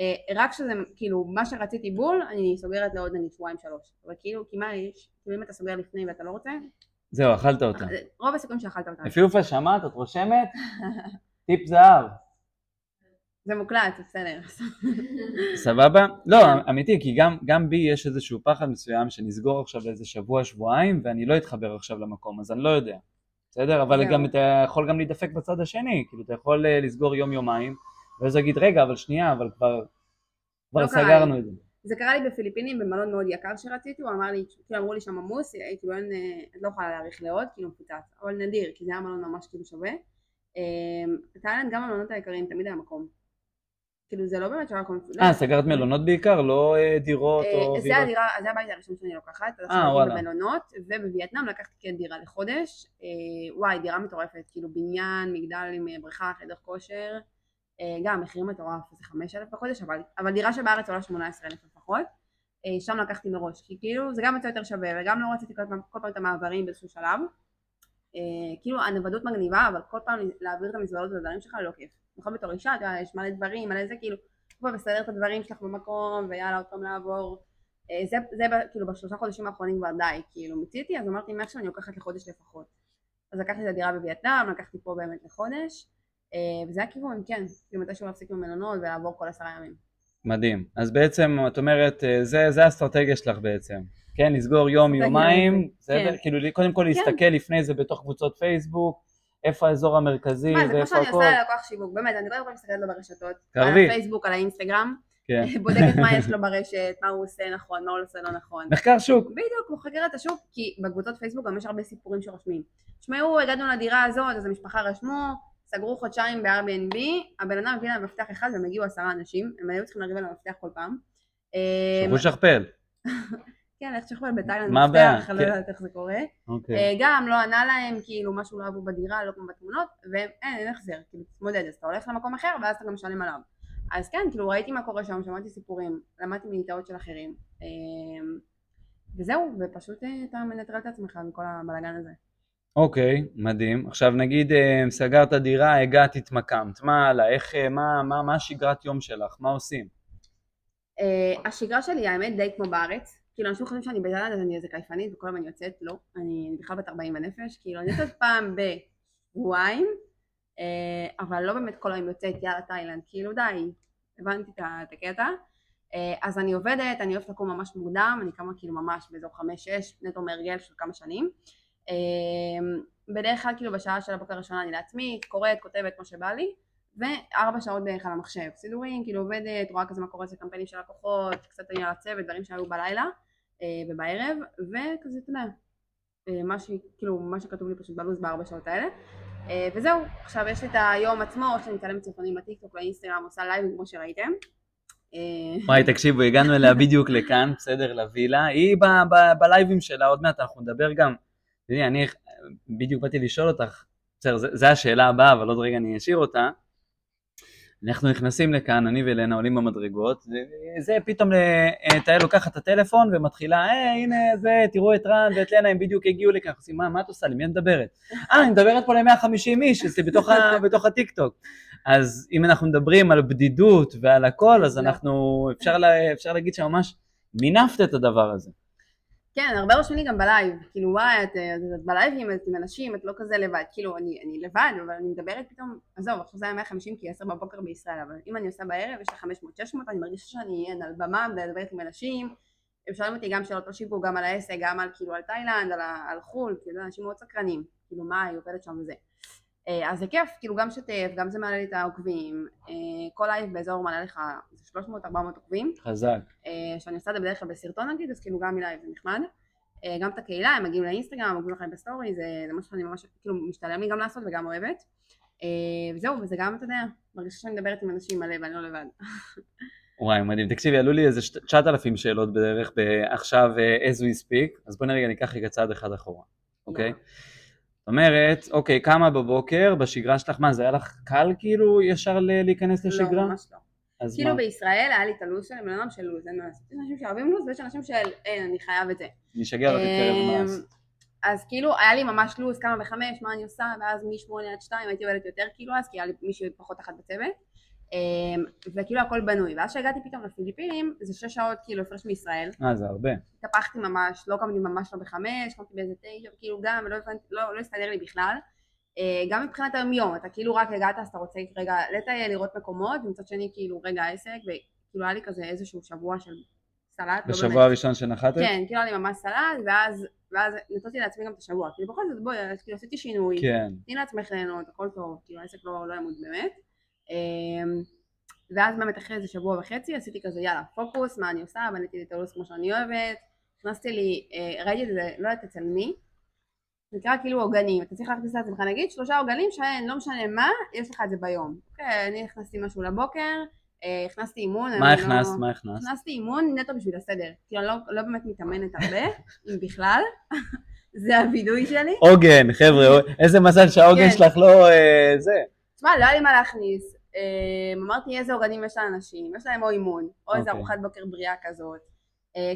אה, רק שזה, כאילו, מה שרציתי בול, אני סוגרת לעוד נגיד שבועיים שלוש, אבל כאילו, כי מה יש, כאילו אם אתה סוגר לפני ואתה לא רוצה, זהו, אכלת אותה. רוב הסיכויים שאכלת אותה. אופה שמעת, את רושמת? טיפ זהב. זה מוקלט, בסדר. סבבה? לא, אמיתי, כי גם, גם בי יש איזשהו פחד מסוים שנסגור עכשיו איזה שבוע, שבועיים, ואני לא אתחבר עכשיו למקום, אז אני לא יודע. בסדר? אבל גם אתה יכול גם להידפק בצד השני, כאילו אתה יכול אה, לסגור יום יומיים, ואז להגיד רגע אבל שנייה אבל כבר, כבר לא סגרנו את זה. זה קרה לי בפיליפינים במלון מאוד יקר שרציתי, הוא אמר לי, כאילו אמרו לי שם עמוס, הייתי לא, את לא יכולה להאריך לעוד, כאילו מפוצץ, אבל נדיר, כי זה היה מלון ממש כאילו שווה. תאילנד גם המלונות היקרים תמיד היה מקום. כאילו זה לא באמת שהיה קונפליקט. אה, סגרת מלונות בעיקר? לא אה, דירות או... זה הדירה, זה הבית הראשון שאני לוקחת. אה, וואלה. במלונות, ובווייטנאם לקחתי כן דירה לחודש. וואי, דירה מטורפת, כאילו בניין, מגדל עם בריכה, חדר כושר. גם מחיר מטורף, זה 5,000 בחודש, אבל, אבל דירה שבארץ עולה 18,000 לפחות. שם לקחתי מראש, כי כאילו זה גם יוצא יותר שווה, וגם לא רציתי כל פעם, כל פעם את המעברים באיזשהו שלב. כאילו הנוודות מגניבה, אבל כל פעם להעביר את המזוודות והדברים שלך לא כיף. נכון בתור אישה, אתה יודע, יש מלא דברים, מלא זה, כאילו, כבר מסדר את הדברים שלך במקום, ויאללה, עוד פעם לעבור. אה, זה, זה כאילו בשלושה חודשים האחרונים כבר די, כאילו מיציתי, אז אמרתי מעכשיו אני לוקחת לחודש לפחות. אז לקחתי את הדירה בווייטנאם, לקחתי פה באמת לחודש, אה, וזה הכיוון, כן, כאילו מתישהו להפסיק במלונות ולעבור כל עשרה ימים. מדהים. אז בעצם את אומרת, אה, זה, זה האסטרטגיה שלך בעצם. כן, לסגור יום, יומיים, זה כן. כאילו קודם כל להסתכל כן. לפני זה בתוך קבוצות פייסבוק, איפה האזור המרכזי, ואיפה הכל. מה, זה כמו שאני עושה ללקוח שיווק, באמת, אני קודם כל מסתכלת לו ברשתות, על הפייסבוק, על האינסטגרם, כן. בודקת מה יש לו ברשת, מה הוא עושה נכון, מה הוא עושה לא נכון. מחקר שוק. בדיוק, הוא חקר את השוק, כי בקבוצות פייסבוק גם יש הרבה סיפורים שרושמים. תשמעו, הגענו לדירה הזאת, אז המשפחה רשמו, סגרו חודשיים ב-Airbnb, הבן אדם הביא להם מפתח אחד והם הגיעו עשרה אנשים, הם היו צריכים לריב על המפתח כל פעם. שבו שכפל. כן, איך שכבל בתאילנד מפתח, לא יודעת איך זה קורה. אוקיי. אה, גם לא ענה להם, כאילו משהו לא אהבו בדירה, לא כמו בתמונות, ואין, אין החזר, כאילו תתמודד, אז אתה הולך למקום אחר ואז אתה גם משלם עליו. אז כן, כאילו ראיתי מה קורה שם, שמעתי סיפורים, למדתי מניטאות של אחרים, אמ, וזהו, ופשוט אה, אתה מנטרל את עצמך מכל הבלאגן הזה. אוקיי, מדהים. עכשיו נגיד אה, סגרת דירה, הגעת, התמקמת, מה הלאה, איך, מה, מה, מה השגרת יום שלך, מה עושים? השגרה שלי האמת די כמו בארץ, כאילו אנשים חושבים שאני בתאילנד אז אני איזה קייפנית וכל הזמן אני יוצאת, לא, אני בכלל בת 40 בנפש, כאילו אני יוצאת פעם בשבועיים, אה, אבל לא באמת כל היום יוצאת יאללה תאילנד, כאילו די, הבנתי את הקטע, אה, אז אני עובדת, אני אוהבת לקום ממש מוקדם, אני קמה כאילו ממש באזור 5-6, נטו מהרגל של כמה שנים, אה, בדרך כלל כאילו בשעה של הבוקר הראשונה אני לעצמי, קוראת, כותבת כמו שבא לי, וארבע שעות בערך על המחשב, סידורים, כאילו עובדת, רואה כזה מה קורה אצל קמפיינים של לקוחות, קצת עניין הצוות, דברים שהיו בלילה ובערב, וכזה, אתה יודע, אה, מה, ש, כאילו, מה שכתוב לי פשוט בלו"ז בארבע שעות האלה. אה, וזהו, עכשיו יש לי את היום עצמו, או שאני מצלמת סרטונים בטיקטוק, לאינסטגרם, עושה לייבים כמו שראיתם. וואי, תקשיבו, הגענו אליה בדיוק לכאן, בסדר, לווילה. היא בלייבים שלה, עוד מעט אנחנו נדבר גם. תראי, אני בדיוק באתי לשאול אותך, בסדר, זו השאלה הבאה, אבל עוד רגע אני אשאיר אותה. אנחנו נכנסים לכאן, אני ולנה עולים במדרגות, זה פתאום תהיה לוקחת את הטלפון ומתחילה, היי הנה זה, תראו את רן ואת לנה, הם בדיוק הגיעו לכאן, עושים מה, מה את עושה לי, מי את מדברת? אה, אני מדברת פה ל-150 איש, זה בתוך, בתוך הטיקטוק. אז אם אנחנו מדברים על בדידות ועל הכל, אז אנחנו, אפשר, לה, אפשר להגיד שממש מינפת את הדבר הזה. כן, הרבה רושמים לי גם בלייב, כאילו וואי, את, את, את בלייב עם, עם אנשים, את לא כזה לבד, כאילו אני, אני לבד, אבל אני מדברת פתאום, עזוב, עכשיו זה היה 150 כי 10 בבוקר בישראל, אבל אם אני עושה בערב, יש לי 500-600, אני מרגישה שאני אהיה על במה מדברת עם אנשים, הם שואלים אותי גם שאלות לא שיווק, גם על העסק, גם על כאילו על תאילנד, על, על חו"ל, כאילו אנשים מאוד סקרנים, כאילו מה היא עובדת שם וזה. אה, אז זה כיף, כאילו גם שוטף, גם זה מעלה לי את העוקבים, אה, כל לייב באזור מעלה לך 300-400 עוקבים. חזק. אה, שאני עושה את זה בדרך כלל בסרטון נגיד, אז כאילו גם מלייב זה נחמד. גם את הקהילה, הם מגיעים לאינסטגרם, עוקבים לכם בסטורי, זה, זה משהו שאני ממש כאילו משתלם לי גם לעשות וגם אוהבת. וזהו, וזה גם, אתה יודע, מרגישה שאני מדברת עם אנשים מלא ואני לא לבד. וואי, מדהים. תקשיבי, עלו לי איזה 9,000 שאלות בדרך עכשיו as we speak, אז בוא נרגע ניקח רגע צעד אחד אחורה, אוקיי? Okay? אומרת, אוקיי, קמה בבוקר, בשגרה שלך, מה, זה היה לך קל כאילו ישר להיכנס לא, לשגרה? לא, ממש לא. אז כאילו מה? בישראל היה לי את הלו"ז שלי, בן אדם של לו"ז, אין מה לעשות. יש אנשים שאוהבים לו"ז ויש אנשים של אין, אני חייב את זה. אני אשגע לך את קרב מס. אז כאילו היה לי ממש לו"ז, כמה בחמש, מה אני עושה, ואז משמונה עד שתיים הייתי עובדת יותר כאילו אז, כי היה לי מישהו פחות אחת בצוות. אמ, וכאילו הכל בנוי, ואז שהגעתי פתאום לפיליפינים, זה שש שעות כאילו הפרש מישראל. אה, זה הרבה. התהפכתי ממש, לא קמתי ממש לא בחמש, קמתי באיזה תשע, כאילו גם, לא לא, לא הסתדר לי בכלל. אה, גם מבחינת היום יום, אתה כאילו רק הגעת אז אתה רוצה רגע לטייל, לראות מקומות, ומצד שני כאילו רגע עסק, וכאילו היה לי כזה איזשהו שבוע של סלט. לא בשבוע הראשון שנחתת? כן, כאילו היה לי ממש סלט, ואז, ואז נתתי לעצמי גם את השבוע, כאילו בכל זאת בואי, כאילו עשיתי שינוי, כן. תני לעצמך ליהנות, הכל טוב, כאילו העסק לא, לא ימות באמת. אמ, ואז באמת אחרי איזה שבוע וחצי עשיתי כזה יאללה פוקוס מה אני עושה בניתי לי את הלו"ז כמו שאני אוהבת נכנסתי לי אה, ראיתי את זה לא יודעת אצל מי נקרא כאילו עוגנים אתה צריך להכניס לעצמך נגיד שלושה עוגנים שאין לא משנה מה יש לך את זה ביום אוקיי אני הכנסתי משהו לבוקר אה, הכנסתי אימון. מה הכנסת? מה הכנסת? הכנסתי אימון נטו בשביל הסדר. כאילו, אני לא, לא באמת מתאמנת הרבה, אם בכלל. זה הווידוי שלי. עוגן, חבר'ה, איזה מזל שהעוגן כן. שלך לא אה, זה. תשמע, לא היה לי מה להכניס. אה, אמרתי איזה עוגנים יש לאנשים, יש להם או אימון, או איזה אוקיי. ארוחת בוקר בריאה כזאת.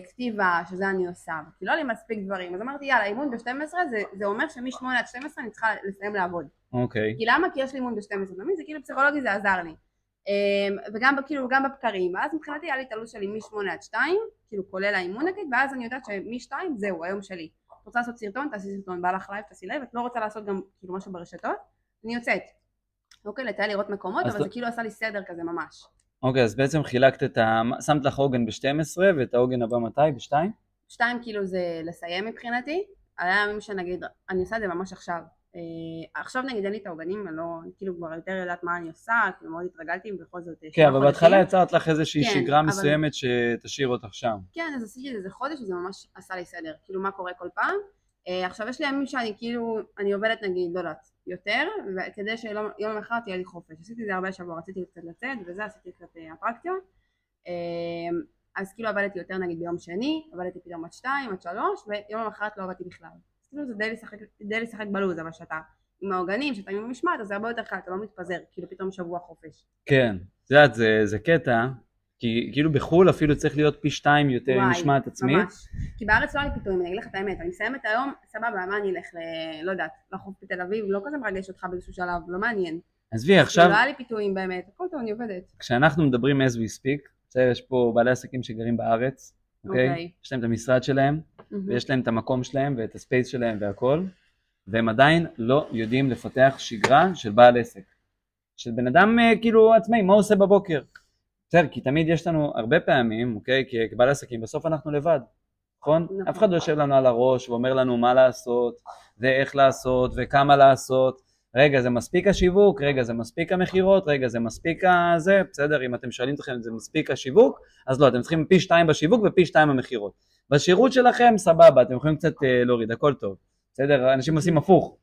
כתיבה, שזה אני עושה, כי לא היה לי מספיק דברים, אז אמרתי יאללה, אימון ב-12 זה, זה אומר שמ-8 עד 12 אני צריכה לסיים לעבוד. אוקיי. כי למה? כי יש לי אימון ב-12, תמיד זה כאילו פסיכולוגי זה עזר לי. אמ, וגם כאילו גם בבקרים, ואז מבחינתי היה לי את הלו"ז שלי מ-8 עד 2, כאילו כולל האימון נגיד, ואז אני יודעת שמ-2 זהו, היום שלי. רוצה לעשות סרטון, תעשי סרטון, בא לך לייב, תעשי לייב, את לא רוצה לעשות גם כאילו משהו ברשתות, אני יוצאת. אוקיי, לטייל לראות מקומות, אבל לא... זה כאילו עשה לי סדר כזה ממש. אוקיי, אז בעצם חילקת את ה... שמת לך עוגן ב-12 ואת העוגן הבא מתי? ב-2? 2 כאילו זה לסיים מבחינתי. היה ימים שנגיד, אני עושה את זה ממש עכשיו. אה, עכשיו נגיד אין לי את העוגנים, אני לא, כאילו כבר יותר יודעת מה אני עושה, כאילו מאוד התרגלתי ובכל זאת... אה, כן, אבל בהתחלה יצרת לך איזושהי כן, שגרה אבל... מסוימת שתשאיר אותך שם. כן, אז עשיתי את זה חודש וזה ממש עשה לי סדר, כאילו מה קורה כל פעם. אה, עכשיו יש לי ימים שאני כאילו, אני עובדת נגיד, לא יודעת, יותר, וכדי שיום למחרת יהיה לי חופש. עשיתי את זה הרבה שבוע, רציתי קצת לצאת וזה, עשיתי קצת אטרקציות. אז כאילו עבדתי יותר נגיד ביום שני, עבדתי פתאום עד שתיים, עד שלוש, ויום למחרת לא עבדתי בכלל. כאילו זה די לשחק, בלוז, אבל שאתה עם העוגנים, שאתה עם המשמעת, אז זה הרבה יותר קל, אתה לא מתפזר, כאילו פתאום שבוע חופש. כן, את יודעת, זה קטע, כי כאילו בחו"ל אפילו צריך להיות פי שתיים יותר עם משמעת עצמית. ממש. כי בארץ לא היה לי פיתויים, אני אגיד לך את האמת, אני מסיימת היום, סבבה, מה אני אלך ל... לא יודעת, לחוף בתל אביב, לא כזה מרגש אותך באיזשהו שלב, לא מעניין. עזבי, עכשיו... לא היה לי פיתויים באמת, הכל טוב, אני עובדת. כשאנחנו מדברים as we speak, בסדר, יש פה בעלי עסקים שגרים בארץ, אוקיי? Okay. אוקיי. יש להם את המשרד שלהם, mm-hmm. ויש להם את המקום שלהם ואת הספייס שלהם והכל, והם עדיין לא יודעים לפתח שגרה של בעל עסק. של בן אדם אה, כאילו עצמאי, מה הוא עושה בבוקר? בסדר, כי תמיד יש לנו הרבה פעמים, אוקיי? כי כבעל עסקים, בסוף אנחנו לבד, נכון? נכון? אף אחד לא יושב לנו על הראש ואומר לנו מה לעשות, ואיך לעשות, וכמה לעשות. רגע זה מספיק השיווק, רגע זה מספיק המכירות, רגע זה מספיק הזה, בסדר, אם אתם שואלים אתכם אם זה מספיק השיווק, אז לא, אתם צריכים פי שתיים בשיווק ופי שתיים המכירות. בשירות שלכם סבבה, אתם יכולים קצת uh, להוריד, הכל טוב, בסדר, אנשים עושים הפוך,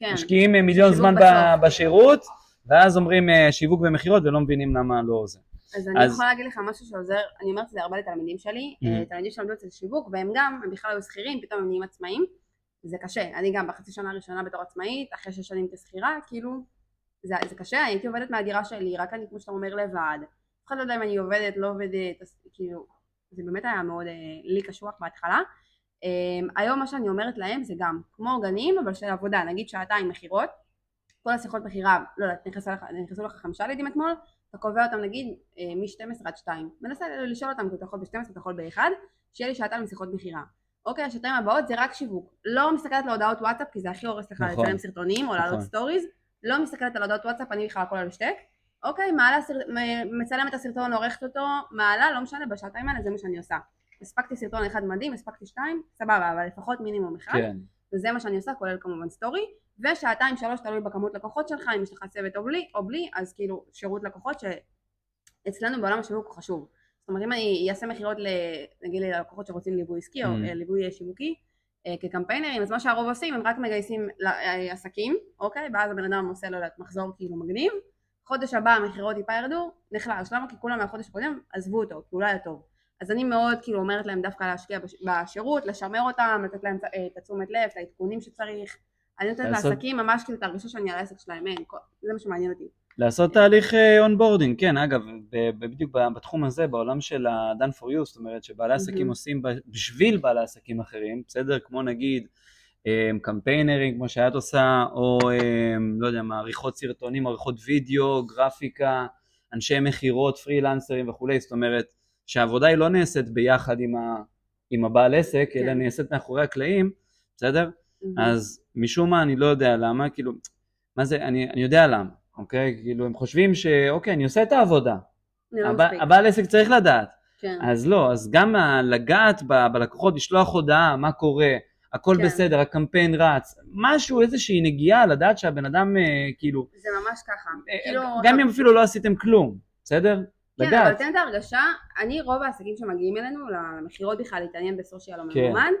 כן. משקיעים אה, מיליון זמן בסוף. בשירות, ואז אומרים uh, שיווק ומכירות ולא מבינים למה לא זה. אז אני יכולה להגיד לך משהו שעוזר, אני אומרת את זה הרבה לתלמידים שלי, mm-hmm. תלמידים שלמדו אצל שיווק והם גם, הם בכלל היו שכירים, פתאום הם נהיים עצמאים זה קשה, אני גם בחצי שנה הראשונה בתור עצמאית, אחרי שש שנים כשכירה, כאילו, זה, זה קשה, הייתי עובדת מהדירה שלי, רק אני כמו שאתה אומר לבד, אף אחד לא יודע אם אני עובדת, לא עובדת, אז, כאילו, זה באמת היה מאוד אה, לי קשוח בהתחלה. אה, היום מה שאני אומרת להם זה גם כמו גנים אבל של עבודה, נגיד שעתיים מכירות, כל השיחות מכירה, לא יודעת, נכנסו לך, נכנסו לך חמישה לידים אתמול, אתה קובע אותם נגיד אה, מ-12 עד 2, מנסה לשאול אותם אתה יכול ב-12 אתה יכול ב-1, שיהיה לי שעתיים משיחות מכירה. אוקיי, השעתיים הבאות זה רק שיווק. לא מסתכלת על הודעות וואטסאפ, כי זה הכי הורס לך נכון, לצלם סרטונים או סטוריז. נכון. לא מסתכלת על הודעות וואטסאפ, אני בכלל הכל על שקט. אוקיי, מעלה, סר... מצלמת את הסרטון, עורכת אותו, מעלה, לא משנה, בשעתיים האלה זה מה שאני עושה. הספקתי סרטון אחד מדהים, הספקתי שתיים, סבבה, אבל לפחות מינימום אחד. כן. וזה מה שאני עושה, כולל כמובן סטורי. ושעתיים שלוש תלוי בכמות לקוחות שלך, אם יש לך צוות או בלי, או בלי, אז כאילו שירות לקוחות שאצלנו בעולם השיווק הוא חשוב. זאת אומרת אם אני אעשה מכירות נגיד ללקוחות שרוצים ליווי עסקי או mm. אה, ליווי שיווקי אה, כקמפיינרים אז מה שהרוב עושים הם רק מגייסים אה, עסקים אוקיי? ואז הבן אדם עושה לו מחזור כאילו מגניב. חודש הבא המכירות טיפה ירדו נחלש. למה? כי כולם מהחודש הקודם עזבו אותו כי הוא לא היה טוב. אז אני מאוד כאילו אומרת להם דווקא להשקיע בשירות לשמר אותם לתת להם את התשומת לב את העדכונים שצריך אני נותנת לעסקים ממש כאילו את ההרגשה שאני על העסק שלהם אין זה מה שמעניין אותי לעשות תהליך onboarding, אה, כן, אגב, בדיוק בתחום הזה, בעולם של ה-done for you, זאת אומרת שבעלי עסקים עושים בשביל בעלי עסקים אחרים, בסדר? כמו נגיד קמפיינרים, כמו שאת עושה, או לא יודע מה, עריכות סרטונים, עריכות וידאו, גרפיקה, אנשי מכירות, פרילנסרים וכולי, זאת אומרת שהעבודה היא לא נעשית ביחד עם, ה, עם הבעל עסק, כן. אלא נעשית מאחורי הקלעים, בסדר? אז משום מה אני לא יודע למה, כאילו, מה זה, אני, אני יודע למה. אוקיי? כאילו הם חושבים שאוקיי, אני עושה את העבודה. לא הבעל עסק צריך לדעת. כן. אז לא, אז גם לגעת ב- בלקוחות, לשלוח הודעה, מה קורה, הכל כן. בסדר, הקמפיין רץ, משהו, איזושהי נגיעה, לדעת שהבן אדם אה, כאילו... זה ממש ככה. אה, כאילו... גם אם אפילו לא עשיתם כלום, בסדר? כן, לדעת. אבל תן את ההרגשה, אני רוב העסקים שמגיעים אלינו, למכירות בכלל, להתעניין בסושיאל או כן. ממומן,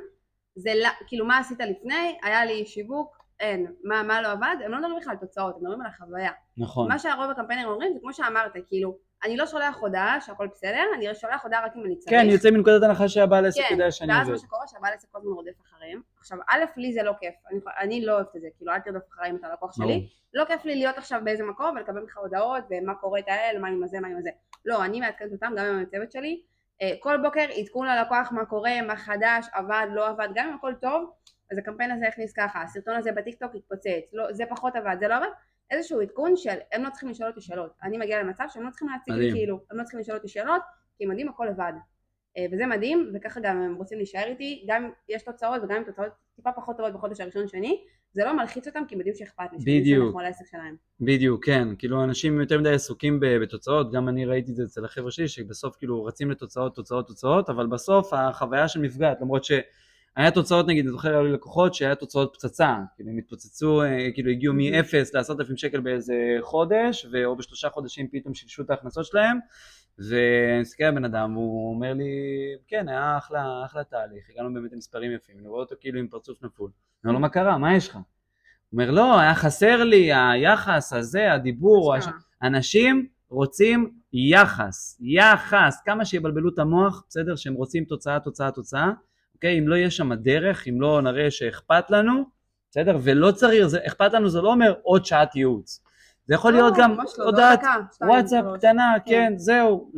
זה כאילו מה עשית לפני, היה לי שיווק, אין, מה, מה לא עבד, הם לא מדברים בכלל על תוצאות, הם מדברים על החוויה. נכון. מה שהרוב הקמפיינרים אומרים זה כמו שאמרת, כאילו, אני לא שולח הודעה שהכל בסדר, אני שולח הודעה רק אם אני צריך. כן, אני יוצא מנקודת הנחה שהבעל עסק כן, יודע שאני עובד. ואז מה שקורה שהבעל עסק כל הזמן רודף אחריהם. עכשיו, א', לי זה לא כיף, אני, אני לא אוהבת את זה, כאילו אל תרדוף אחריהם את הלקוח שלי. לא כיף לי להיות עכשיו באיזה מקום ולקבל ממך הודעות ומה קורה את האל, מה עם הזה, מה עם הזה. לא, אני מעדכנת אותם גם עם הצוות שלי. אה, כל בוקר עדכון ללקוח מה קורה, מה חדש, עבד, לא עבד, גם אם הכל טוב, אז הקמפיין הזה הכניס ככה, הסרטון הזה בטיקטוק התפוצץ, לא, זה פחות עבד, זה לא עבד, איזשהו עדכון של הם לא צריכים לשאול אותי שאלות, אני מגיעה למצב שהם לא צריכים להציג לי כאילו, הם לא צריכים לשאול אותי שאלות, כי מדהים הכל לבד, אה, וזה מדהים, וככה גם הם רוצים להישאר איתי, גם יש תוצאות וגם אם תוצאות טיפה פחות טובות בחודש הראשון שני, זה לא מלחיץ אותם כי הם יודעים שאכפת לי, בדיוק, בדיוק, כן, כאילו אנשים יותר מדי עסוקים בתוצאות, גם אני ראיתי את זה אצל החבר'ה שלי, שבסוף כאילו רצים לתוצאות, תוצאות, תוצאות, אבל בסוף החוויה של מפגעת, למרות ש... היה תוצאות נגיד, אני זוכר היו לי לקוחות שהיה תוצאות פצצה, כאילו הם התפוצצו, אה, כאילו הגיעו מ-0 ל-10,000 שקל באיזה חודש, או בשלושה חודשים פתאום שילשו את ההכנסות שלהם, ואני מסתכל על בן אדם והוא אומר לי, כן, היה אחלה, אחלה תהליך, הגענו באמת למספרים יפים, אני רואה אותו כאילו עם פרצוף נפול, אני אומר לו, מה קרה, מה יש לך? הוא אומר, לא, היה חסר לי היחס הזה, הדיבור, הש... אנשים רוצים יחס, יחס, כמה שיבלבלו את המוח, בסדר, שהם רוצים תוצאה, תוצאה, תוצאה, אוקיי? אם לא יהיה שם דרך, אם לא נראה שאכפת לנו, בסדר? ולא צריך, זה, אכפת לנו זה לא אומר עוד שעת ייעוץ. זה יכול להיות לא, גם לא, הודעת וואטסאפ קטנה, כן, כן זהו,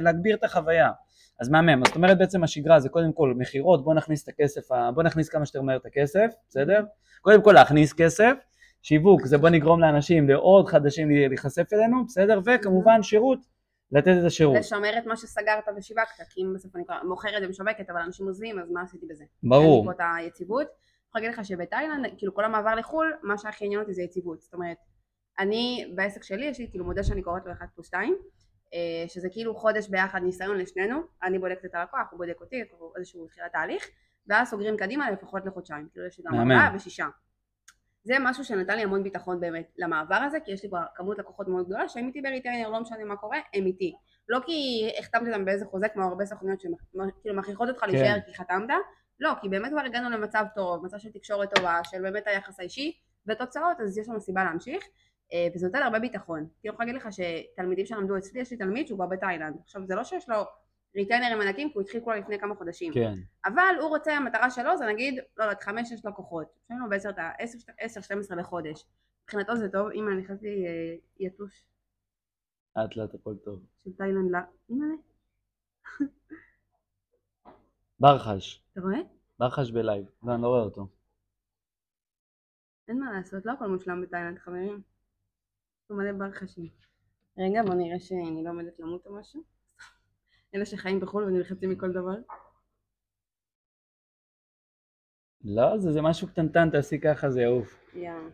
להגביר את החוויה. אז מהמם, זאת אומרת בעצם השגרה זה קודם כל מכירות, בוא נכניס את הכסף, בוא נכניס כמה שיותר מהר את הכסף, בסדר? קודם כל להכניס כסף, שיווק זה בוא נגרום לאנשים לעוד חדשים להיחשף אלינו, בסדר? וכמובן שירות לתת את השירות. לשמר את מה שסגרת ושיווקת, כי אם בסוף אני מוכרת ומשווקת אבל אנשים עוזבים אז מה עשיתי בזה? ברור. לי פה את היציבות. אני יכולה להגיד לך שבתאילנד, כאילו כל המעבר לחו"ל, מה שהכי עניין אותי זה יציבות. זאת אומרת, אני בעסק שלי יש לי כאילו מודל שאני קוראת לו 1 פלוס 2, אה, שזה כאילו חודש ביחד ניסיון לשנינו, אני בודקת את הלקוח, הוא בודק אותי, איזשהו תחילת תהליך, ואז סוגרים קדימה לפחות לחודשיים, כאילו יש לי גם ארבעה ושישה. זה משהו שנתן לי המון ביטחון באמת למעבר הזה, כי יש לי כבר כמות לקוחות מאוד גדולה שהם איתי בריטיינר, לא משנה מה קורה, הם איתי. לא כי החתמתי אותם באיזה חוזה כמו הרבה סוכניות שכאילו מכריחות אותך כן. להישאר כי חתמת, לא, כי באמת כבר הגענו למצב טוב, מצב של תקשורת טובה, של באמת היחס האישי ותוצאות, אז יש לנו סיבה להמשיך. אה, וזה נותן הרבה ביטחון. אני יכולה להגיד לך שתלמידים שלמדו אצלי, יש לי תלמיד שהוא כבר בתאילנד. עכשיו זה לא שיש לו ריטיינרים ענקים כי הוא התחיל כבר לפני כמה חודשים. כן. אבל הוא רוצה, המטרה שלו זה נגיד, לא יודעת, חמש, שש לקוחות. יש לנו בעשר, עשר, שתים עשרה לחודש. מבחינתו זה טוב, אם אני נכנסתי אה, יתוש. לאט לאט הכל טוב. של תאילנד, לא. אימא'לה. ברחש. אתה רואה? ברחש בלייב. לא, אני לא רואה אותו. אין מה לעשות, לא הכל מושלם בתאילנד, חברים. הוא מלא ברחשים. רגע, בוא נראה שאני לא עומדת למות או משהו. אלה שחיים בחו"ל ונלחצים מכל דבר? לא, זה, זה משהו קטנטן, תעשי ככה, זה יעוף. יאללה.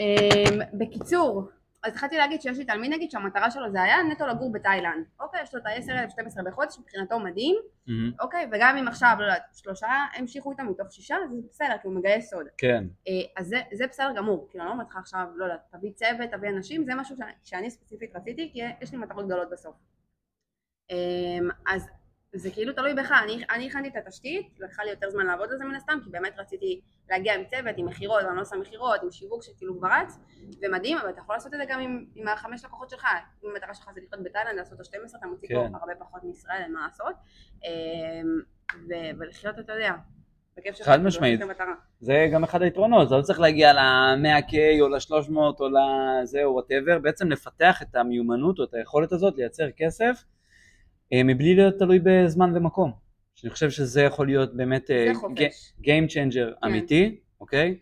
Um, בקיצור, אז התחלתי להגיד שיש לי תלמיד נגיד שהמטרה שלו זה היה נטו לגור בתאילנד. אוקיי, יש לו את ה-10,000-12 בחודש, מבחינתו מדהים. Mm-hmm. אוקיי, וגם אם עכשיו, לא יודעת, שלושה המשיכו איתם מתוך שישה, זה בסדר, כי הוא מגייס סוד. כן. Uh, אז זה, זה בסדר גמור. כאילו, אני לא אומרת לך עכשיו, לא יודעת, תביא צוות, תביא אנשים, זה משהו שאני, שאני ספציפית רציתי, כי יש לי מטרות גדולות בסוף. אמ, אז זה כאילו תלוי בך, אני, אני הכנתי את התשתית, לקחה לי יותר זמן לעבוד על זה מן הסתם, כי באמת רציתי להגיע עם צוות, עם מכירות, אני לא עושה מכירות, עם שיווק שכאילו כבר רץ, ומדהים, אבל אתה יכול לעשות את זה גם עם, עם החמש לקוחות שלך, אם המטרה שלך זה לחיות בתאילנד, לעשות את ה-12, אתה מוציא כן. פה הרבה פחות מישראל, אין מה לעשות, אמ, ו- ולחיות, אתה יודע, חד משמעית, זה גם אחד היתרונות, זה לא צריך להגיע ל-100K או ל-300 או לזה או whatever, בעצם לפתח את המיומנות או את היכולת הזאת לייצר כסף מבלי להיות תלוי בזמן ומקום. שאני חושב שזה יכול להיות באמת אה, Game Changer כן. אמיתי, אוקיי?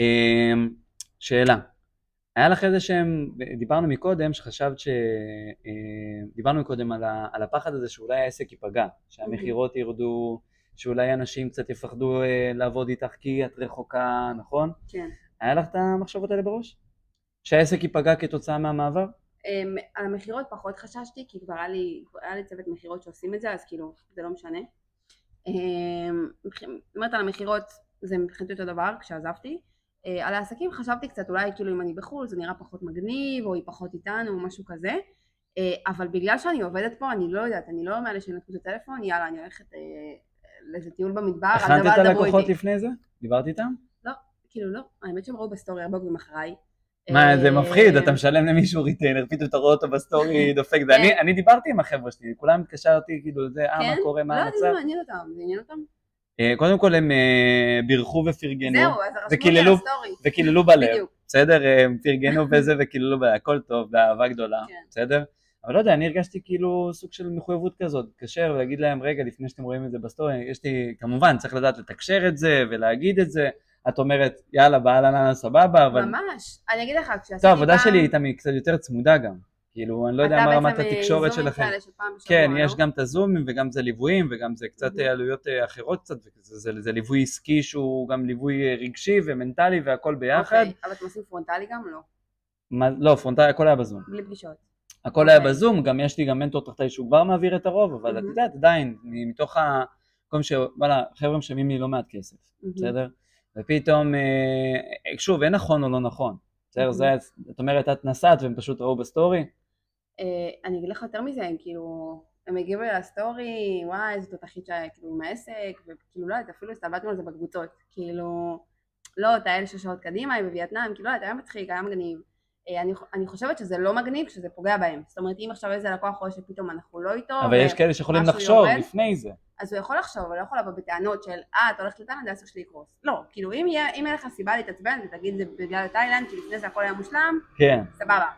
אה, שאלה, היה לך איזה שהם, דיברנו מקודם, שחשבת ש... דיברנו מקודם על, ה... על הפחד הזה שאולי העסק ייפגע, שהמכירות ירדו, שאולי אנשים קצת יפחדו לעבוד איתך כי את רחוקה, נכון? כן. היה לך את המחשבות האלה בראש? שהעסק ייפגע כתוצאה מהמעבר? Um, על המכירות פחות חששתי, כי כבר היה לי, היה לי צוות מכירות שעושים את זה, אז כאילו זה לא משנה. אמ, אומרת על המכירות זה מבחינתי אותו דבר כשעזבתי. אה, על העסקים חשבתי קצת אולי כאילו אם אני בחו"ל זה נראה פחות מגניב או היא פחות איתנו או משהו כזה. אה, אבל בגלל שאני עובדת פה אני לא יודעת, אני לא מאלה שנתנו את הטלפון, יאללה אני הולכת אה, לאיזה טיול במדבר, הכנת את הלקוחות לפני זה? דיברת איתם? לא, כאילו לא, האמת שהם ראו בסטורי הרבה ג'ובים אחריי. מה, זה מפחיד, אתה משלם למישהו ריטיינר, פתאום אתה רואה אותו בסטורי דופק, ואני דיברתי עם החבר'ה שלי, כולם התקשרתי, כאילו, זה, אה, מה קורה, מה המצב? לא, זה מעניין אותם, זה עניין אותם. אה, קודם כל הם אה, בירכו ופרגנו. זהו, אז רשמו לי על הסטורי. וקיללו בלב, בסדר? הם פרגנו וזה וקיללו בלב, הכל טוב, באהבה גדולה, כן. בסדר? אבל לא יודע, אני הרגשתי כאילו סוג של מחויבות כזאת, להתקשר ולהגיד להם, רגע, לפני שאתם רואים את זה בסטורי, יש לי, כמובן, צריך לדעת לתקשר את זה ולהגיד את זה. את אומרת, יאללה, אהלן סבבה, אבל... ממש, אני אגיד לך, כשעשיתי פעם... טוב, העבודה שלי הייתה קצת יותר צמודה גם. כאילו, אני לא יודע מה רמת התקשורת שלכם. כן, יש לא? גם את הזומים וגם זה ליוויים וגם זה קצת עלויות אה, אחרות קצת, זה ליווי עסקי שהוא גם ליווי אה, רגשי ומנטלי והכל ביחד. אוקיי, אבל אתם עושים פרונטלי גם? לא. לא, פרונטלי, הכל היה בזום. בלי פגישות. הכל היה אוקיי. בזום, גם יש לי גם מנטור תחתיי שהוא כבר מעביר את הרוב, אבל את יודעת, עדיין, מתוך ה... כל ש... וואלה, חבר'ה משלמים לי לא מעט כסף, בסדר? ופתאום, אה, שוב, אין נכון או לא נכון. בסדר, זה, את אומרת, את נסעת והם פשוט ראו בסטורי? אה, אני אגיד לך יותר מזה, הם כאילו, הם הגיבו לסטורי, וואי, איזה תותחית שהיה כאילו עם העסק, וכאילו לא יודעת, אפילו הסתלבטנו על זה בקבוצות, כאילו, לא, תהל שעות קדימה, היא בווייטנאם, כאילו לא יודעת, היה מצחיק, היה מגניב. אה, אני, אני חושבת שזה לא מגניב כשזה פוגע בהם. זאת אומרת, אם עכשיו איזה לקוח רואה שפתאום אנחנו לא איתו, אבל יש כאלה שיכולים לחשוב יורד, לפני זה. אז הוא יכול לחשוב, אבל לא יכול לבוא בטענות של, אה, אתה הולך לתאילנד, העסק שלי יקרוס. לא, כאילו, אם יהיה, אם יהיה לך סיבה להתעצבן ותגיד זה בגלל תאילנד, כי לפני זה הכל היה מושלם, כן. סבבה.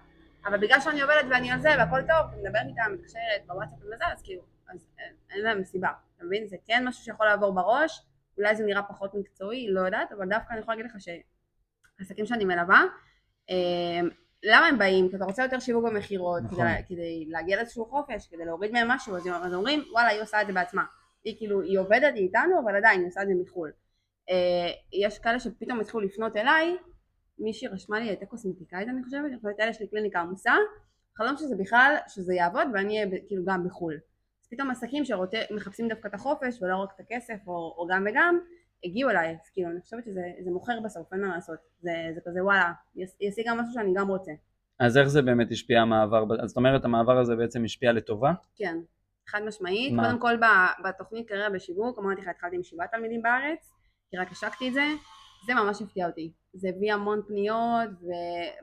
אבל בגלל שאני עובדת ואני על זה והכל טוב, אני מדברת איתם, מתקשרת בוואטסאפ וזה, אז כאילו, אז אין להם סיבה. אתה מבין? זה כן משהו שיכול לעבור בראש, אולי זה נראה פחות מקצועי, לא יודעת, אבל דווקא אני יכולה להגיד לך שעסקים שאני מלווה, למה הם באים? כי אתה רוצה יותר שיווק במכירות, נכון. כדי, כדי להגיע לאיזשהו חופש, כדי להוריד מהם משהו, אז, אז אומרים, וואלה, היא עושה את זה בעצמה. היא כאילו, היא עובדת איתנו, אבל עדיין היא עושה את זה מחו"ל. אה, יש כאלה שפתאום התחילו לפנות אליי, מישהי רשמה לי, הייתה קוסמטיקאית אני חושבת, אני חושבת, אלה יש לי קליניקה עמוסה, חלום שזה בכלל, שזה יעבוד ואני אהיה כאילו גם בחו"ל. אז פתאום עסקים שמחפשים דווקא את החופש ולא רק את הכסף או, או גם וגם, הגיעו אליי, אז כאילו אני חושבת שזה מוכר בסוף, אין מה לעשות, זה, זה כזה וואלה, ישיג גם משהו שאני גם רוצה. אז איך זה באמת השפיע המעבר, אז זאת אומרת המעבר הזה בעצם השפיע לטובה? כן, חד משמעית, מה? קודם כל בתוכנית קריירה בשיווק, אמרתי לך התחלתי עם שבעה תלמידים בארץ, כי רק השקתי את זה, זה ממש הפתיע אותי, זה הביא המון פניות ו...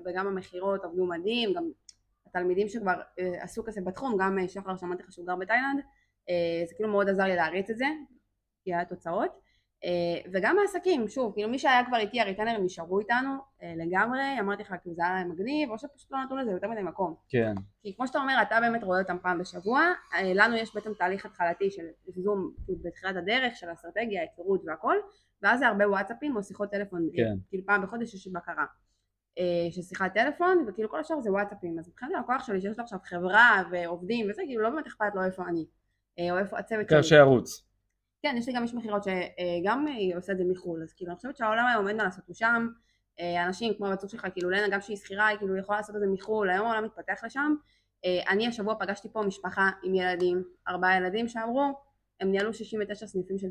וגם המכירות עבדו מדהים, גם התלמידים שכבר אה, עשו כזה בתחום, גם אה, שחר שאמרתי לך שהוא גר בתאילנד, אה, זה כאילו מאוד עזר לי להריץ את זה, כי היה תוצאות. אה, וגם העסקים, שוב, כאילו מי שהיה כבר איתי, הריטנרים נשארו איתנו אה, לגמרי, אמרתי לך, כאילו זה היה מגניב, או שפשוט לא נתנו לזה יותר מדי מקום. כן. כי כמו שאתה אומר, אתה באמת רואה אותם פעם בשבוע, אה, לנו יש בעצם תהליך התחלתי של זום כאילו בתחילת הדרך, של אסטרטגיה, היכרות והכל, ואז זה הרבה וואטסאפים או שיחות טלפון, כן. כאילו פעם בחודש יש בקרה. של שיחת טלפון, וכאילו כל השאר זה וואטסאפים, אז מבחינת הלקוח שלי שיש לו עכשיו חברה ועובדים וזה, כאילו לא באמת אכפת לו איפה אני, או איפה הצוות שלי. שירוץ. כן, יש לי גם איש מכירות שגם היא עושה את זה מחו"ל, אז כאילו אני חושבת שהעולם היום אין מה לעשות, הוא שם, אה, אנשים כמו הבת שלך, כאילו לנה גם שהיא שכירה, היא כאילו יכולה לעשות את זה מחו"ל, היום העולם מתפתח לשם. אה, אני השבוע פגשתי פה משפחה עם ילדים, ארבעה ילדים שאמרו, הם ניהלו 69 סניפים של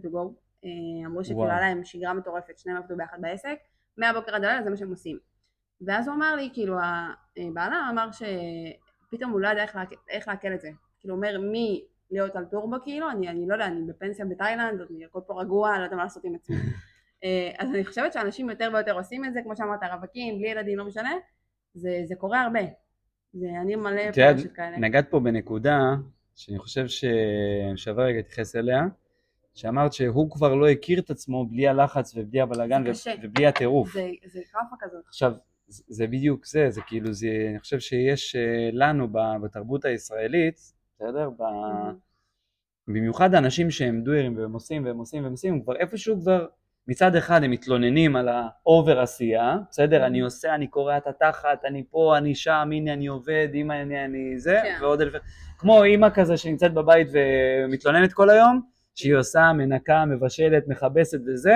אה, אמרו שכאילו היה להם שגרה מטורפת, שניהם עבדו ביחד בעסק, מהבוקר עד הלילה זה מה שהם עושים. ואז הוא אמר לי, כאילו, בעלה אמר שפתאום הוא לא יודע איך לעכל את זה. כאילו, אומר, מי להיות על טורבו כאילו, אני, אני לא יודע, אני בפנסיה בתאילנד, אני הכל פה רגוע, לא יודע מה לעשות עם עצמי. אה, אז אני חושבת שאנשים יותר ויותר עושים את זה, כמו שאמרת, רווקים, בלי ילדים, לא משנה, זה, זה קורה הרבה. זה, אני מלא פרשת כאלה. נגעת פה בנקודה שאני חושב ששווה רגע להתייחס אליה, שאמרת שהוא כבר לא הכיר את עצמו בלי הלחץ ובלי הבלאגן ובלי הטירוף. זה, זה כאפה כזאת. עכשיו, זה בדיוק זה, זה כאילו, זה, אני חושב שיש אה, לנו בתרבות הישראלית, בסדר? ב... במיוחד האנשים שהם doers והם עושים והם עושים והם עושים, כבר איפשהו כבר מצד אחד הם מתלוננים על ה over עשייה, בסדר? אני עושה, אני קורע את התחת, אני פה, אני שם, הנה אני עובד, אמא אני, אני זה, כן. ועוד אלף... כמו אימא כזה שנמצאת בבית ומתלוננת כל היום, שהיא עושה, מנקה, מבשלת, מכבסת וזה,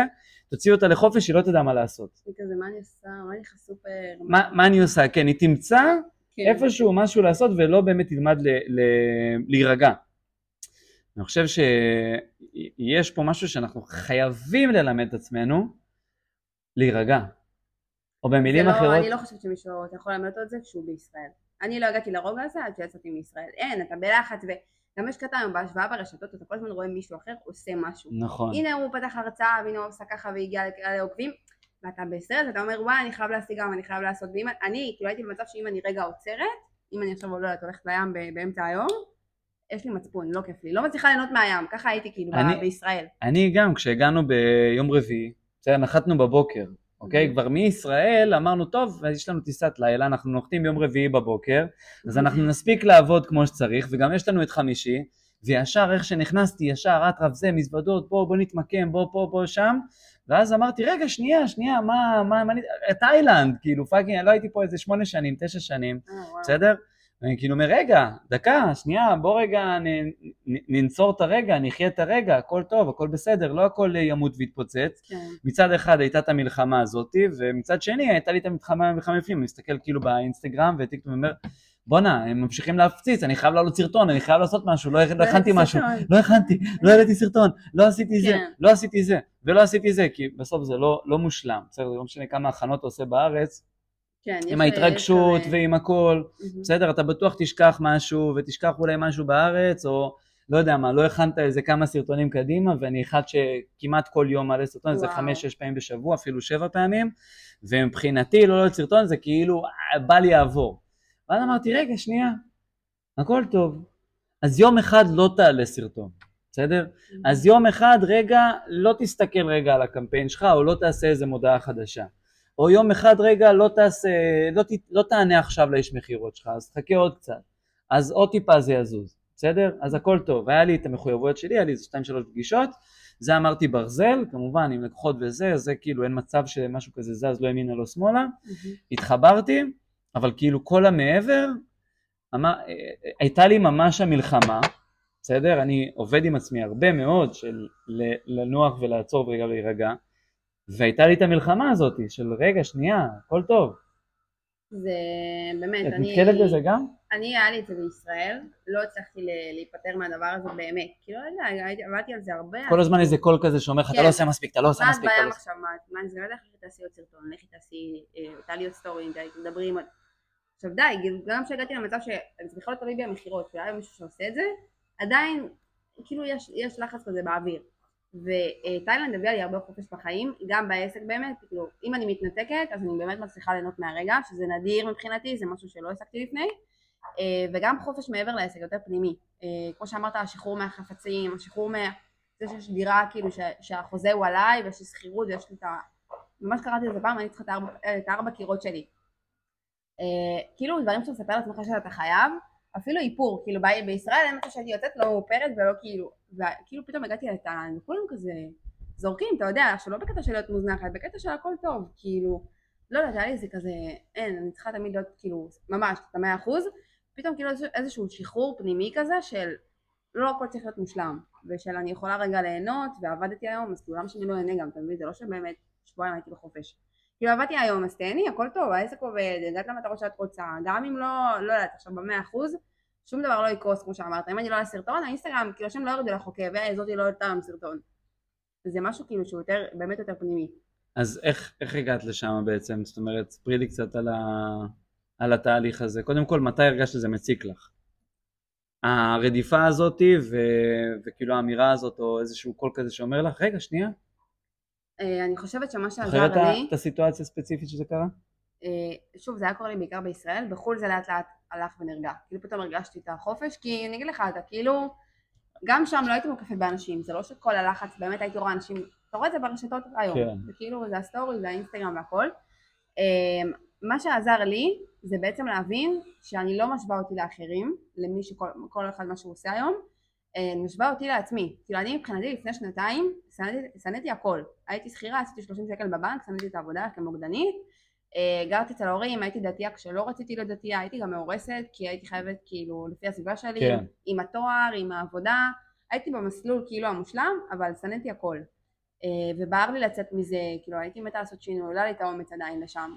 תוציא אותה לחופש, היא לא תדע מה לעשות. היא כזה, מה אני עושה? מה אני לך סופר? מה, מה אני עושה? כן, היא תמצא כן. איפשהו משהו לעשות ולא באמת תלמד ל, ל, להירגע. אני חושב שיש פה משהו שאנחנו חייבים ללמד את עצמנו, להירגע. או במילים לא, אחרות... אני לא חושבת שמישהו, אתה יכול ללמד אותו את זה כשהוא בישראל. אני לא הגעתי לרוגע הזה עד שיצאתי מישראל. אין, אתה בלחץ וגם יש קטע היום בהשוואה ברשתות, אתה כל הזמן רואה מישהו אחר עושה משהו. נכון. הנה הוא פתח הרצאה והנה הוא עושה ככה והגיע לעוקבים. ואתה בסרט, אתה אומר וואי אני חייב להשיג גם, אני חייב לעשות, ואם אני, כאילו הייתי במצב שאם אני רגע עוצרת, אם אני עכשיו לא יודעת הולכת לים באמצע היום, יש לי מצפון, לא כיף לי, לא מצליחה ליהנות מהים, ככה הייתי כאילו אני, בישראל. אני גם, כשהגענו ביום רביעי, בסדר, נחתנו בבוקר, אוקיי? Mm-hmm. כבר מישראל אמרנו, טוב, יש לנו טיסת לילה, אנחנו נוחתים ביום רביעי בבוקר, אז אנחנו נספיק לעבוד כמו שצריך, וגם יש לנו את חמישי, וישר איך שנכנסתי, ישר אטרף זה, מזוודות, בוא, בוא נתמקם, בוא פה, בוא שם, ואז אמרתי, רגע, שנייה, שנייה, מה, מה, מה, תאילנד, כאילו, fucking, לא הייתי פה איזה שמונה שנים, תשע שנים, wow. בסדר? ואני כאילו אומר, רגע, דקה, שנייה, בוא רגע נ, נ, ננצור את הרגע, נחיה את הרגע, הכל טוב, הכל בסדר, לא הכל ימות ויתפוצץ. כן. מצד אחד הייתה את המלחמה הזאת, ומצד שני הייתה לי את המלחמה המלחמה בפנים, אני מסתכל כאילו באינסטגרם וטיקטוק ואומר, בואנה, הם ממשיכים להפציץ, אני חייב לעלות סרטון, אני חייב לעשות משהו, לא, לא הכנתי משהו, לא הכנתי, לא העליתי סרטון, לא עשיתי זה, כן. לא עשיתי זה, ולא עשיתי זה, כי בסוף זה לא, לא מושלם, בסדר, זה לא משנה כמה הכנות אתה עושה בארץ, כן, עם ההתרגשות יש... ועם הכל, mm-hmm. בסדר, אתה בטוח תשכח משהו ותשכח אולי משהו בארץ, או לא יודע מה, לא הכנת איזה כמה סרטונים קדימה, ואני אחד שכמעט כל יום מעלה סרטון, זה חמש-שש פעמים בשבוע, אפילו שבע פעמים, ומבחינתי לא לעלות סרטון זה כאילו אה, בא לי לעבור. ואז אמרתי, רגע, שנייה, הכל טוב. אז יום אחד לא תעלה סרטון, בסדר? Mm-hmm. אז יום אחד, רגע, לא תסתכל רגע על הקמפיין שלך, או לא תעשה איזה מודעה חדשה. או יום אחד רגע לא תעשה, לא, ת, לא תענה עכשיו לאיש מכירות שלך, אז תחכה עוד קצת, אז עוד טיפה זה יזוז, בסדר? אז הכל טוב, היה לי את המחויבויות שלי, היה לי איזה שתיים שלוש פגישות, זה אמרתי ברזל, כמובן עם לקוחות וזה, זה כאילו אין מצב שמשהו כזה זז לא ימינה לא שמאלה, mm-hmm. התחברתי, אבל כאילו כל המעבר, אמר, הייתה לי ממש המלחמה, בסדר? אני עובד עם עצמי הרבה מאוד של לנוח ולעצור ורגע להירגע, והייתה לי את המלחמה הזאת של רגע, שנייה, הכל טוב. זה באמת, את אני... את נתקלת בזה גם? אני, היה לי את זה בישראל, לא הצלחתי להיפטר מהדבר הזה באמת. כאילו, לא יודע, עבדתי על זה הרבה. כל הזמן איזה קול כזה שאומר לך, אתה לא כן. עושה מספיק, אתה לא עושה מספיק. מה את בים עכשיו, מה אני זוכרת, לכי תעשי עוד סרטון, לכי תעשי, תעלי עוד סטורים, תדברי עם... עכשיו די, גם כשהגעתי למצב שזה בכלל לא תלוי בי המכירות, שהיה מישהו שעושה את זה, עדיין, כאילו יש לחץ כזה באוויר. ותאילנד הביאה לי הרבה חופש בחיים, גם בעסק באמת, כאילו אם אני מתנתקת אז אני באמת מצליחה ליהנות מהרגע, שזה נדיר מבחינתי, זה משהו שלא העסקתי לפני, אה, וגם חופש מעבר לעסק, יותר פנימי, אה, כמו שאמרת, השחרור מהחפצים, השחרור מה... זה שיש דירה כאילו ש... שהחוזה הוא עליי ויש לי שכירות ויש לי את ה... ממש קראתי לזה פעם, אני צריכה את ארבע, את ארבע קירות שלי. אה, כאילו דברים שאתה מספר לעצמך שאתה חייב, אפילו איפור, כאילו בישראל אין מצב שהייתי יוצאת לא מאופרת ולא כאילו, וכאילו פתאום הגעתי לטען, וכולם כזה זורקים, אתה יודע, שלא בקטע של להיות מוזנחת, בקטע של הכל טוב, כאילו, לא יודעת, היה לי איזה כזה, אין, אני צריכה תמיד להיות כאילו, ממש, את המאה אחוז, פתאום כאילו איזשהו שחרור פנימי כזה של לא הכל צריך להיות מושלם, ושל אני יכולה רגע ליהנות, ועבדתי היום, אז כאילו למה שאני לא אהנה גם, אתה מבין, זה לא שבאמת שבועיים הייתי בחופש. כאילו עבדתי היום, אז תהני, הכל טוב, העסק עובד, הגעת למטרות שאת רוצה, גם אם לא, לא יודעת, עכשיו במאה אחוז, שום דבר לא יקרוס כמו שאמרת, אם אני לא אעשה סרטון, האינסטגרם, כאילו שם לא ירדו לך עוקב, זאתי לא עלתה לנו סרטון. זה משהו כאילו שהוא יותר, באמת יותר פנימי. אז איך, איך הגעת לשם בעצם? זאת אומרת, ספרי לי קצת על, ה, על התהליך הזה. קודם כל, מתי הרגשת שזה מציק לך? הרדיפה הזאתי ו, וכאילו האמירה הזאת או איזשהו קול כזה שאומר לך, רגע, שנייה, אני חושבת שמה שעזר לי... אחרת את הסיטואציה הספציפית שזה קרה? אה, שוב, זה היה קורה לי בעיקר בישראל, בחו"ל זה לאט לאט הלך ונרגע. כאילו פתאום הרגשתי את החופש, כי אני אגיד לך, אתה כאילו... גם שם לא הייתי מוקפת באנשים, זה לא שכל הלחץ, באמת הייתי רואה אנשים, אתה רואה את זה ברשתות היום, כן. וכאילו זה הסטורי, זה האינסטגרם והכל. אה, מה שעזר לי זה בעצם להבין שאני לא משווה אותי לאחרים, למי שכל אחד מה שהוא עושה היום, אה, משווה אותי לעצמי. כאילו אני מבחינתי לפני שנתיים שנאתי הכל. הייתי שכירה, עשיתי 30 שקל בבנק, שנאתי את העבודה כמוקדנית. אה, גרתי אצל ההורים, הייתי דתייה כשלא רציתי להיות דתייה, הייתי גם מאורסת כי הייתי חייבת כאילו לפי הסביבה שלי, כן. עם התואר, עם העבודה, הייתי במסלול כאילו המושלם, אבל שנאתי הכל. אה, ובער לי לצאת מזה, כאילו הייתי מתה לעשות שינוי, לא היה לי את האומץ עדיין לשם.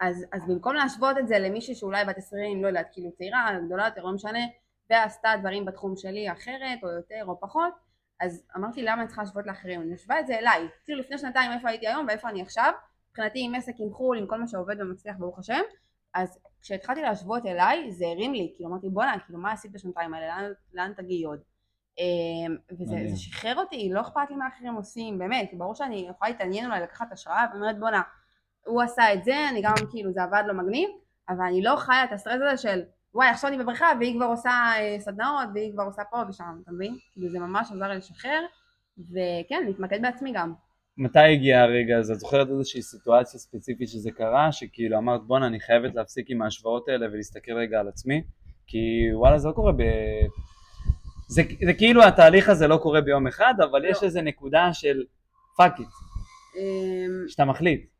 אז, אז במקום להשוות את זה למישהי שאולי בת 20, לא יודעת, כאילו צעירה, גדולה יותר, לא משנה, ועשתה דברים בתחום שלי אחרת או יותר או פחות אז אמרתי למה אני צריכה להשוות לאחרים? אני משווה את זה אליי. כאילו לפני שנתיים איפה הייתי היום ואיפה אני עכשיו? מבחינתי עם עסק עם חו"ל עם כל מה שעובד ומצליח ברוך השם. אז כשהתחלתי להשוות אליי זה הרים לי כאילו אמרתי בואנה כאילו מה עשית בשנתיים האלה? לאן, לאן תגיעי עוד? אמ, וזה שחרר אותי, לא אכפת לי מה אחרים עושים, באמת, ברור שאני יכולה להתעניין אולי לקחת השראה, ואני אומרת בואנה, הוא עשה את זה, אני גם כאילו זה עבד לו מגניב, אבל אני לא חיה את הסטרס הזה של וואי עכשיו אני בבריכה והיא כבר עושה אה, סדנאות והיא כבר עושה פה ושם, אתה מבין? כאילו זה ממש עזר לי לשחרר, וכן, להתמקד בעצמי גם. מתי הגיע הרגע הזה? את זוכרת איזושהי סיטואציה ספציפית שזה קרה, שכאילו אמרת בואנה אני חייבת להפסיק עם ההשוואות האלה ולהסתכל רגע על עצמי? כי וואלה זה לא קורה ב... זה, זה כאילו התהליך הזה לא קורה ביום אחד, אבל לא. יש איזה נקודה של fuck it, אמ, שאתה מחליט.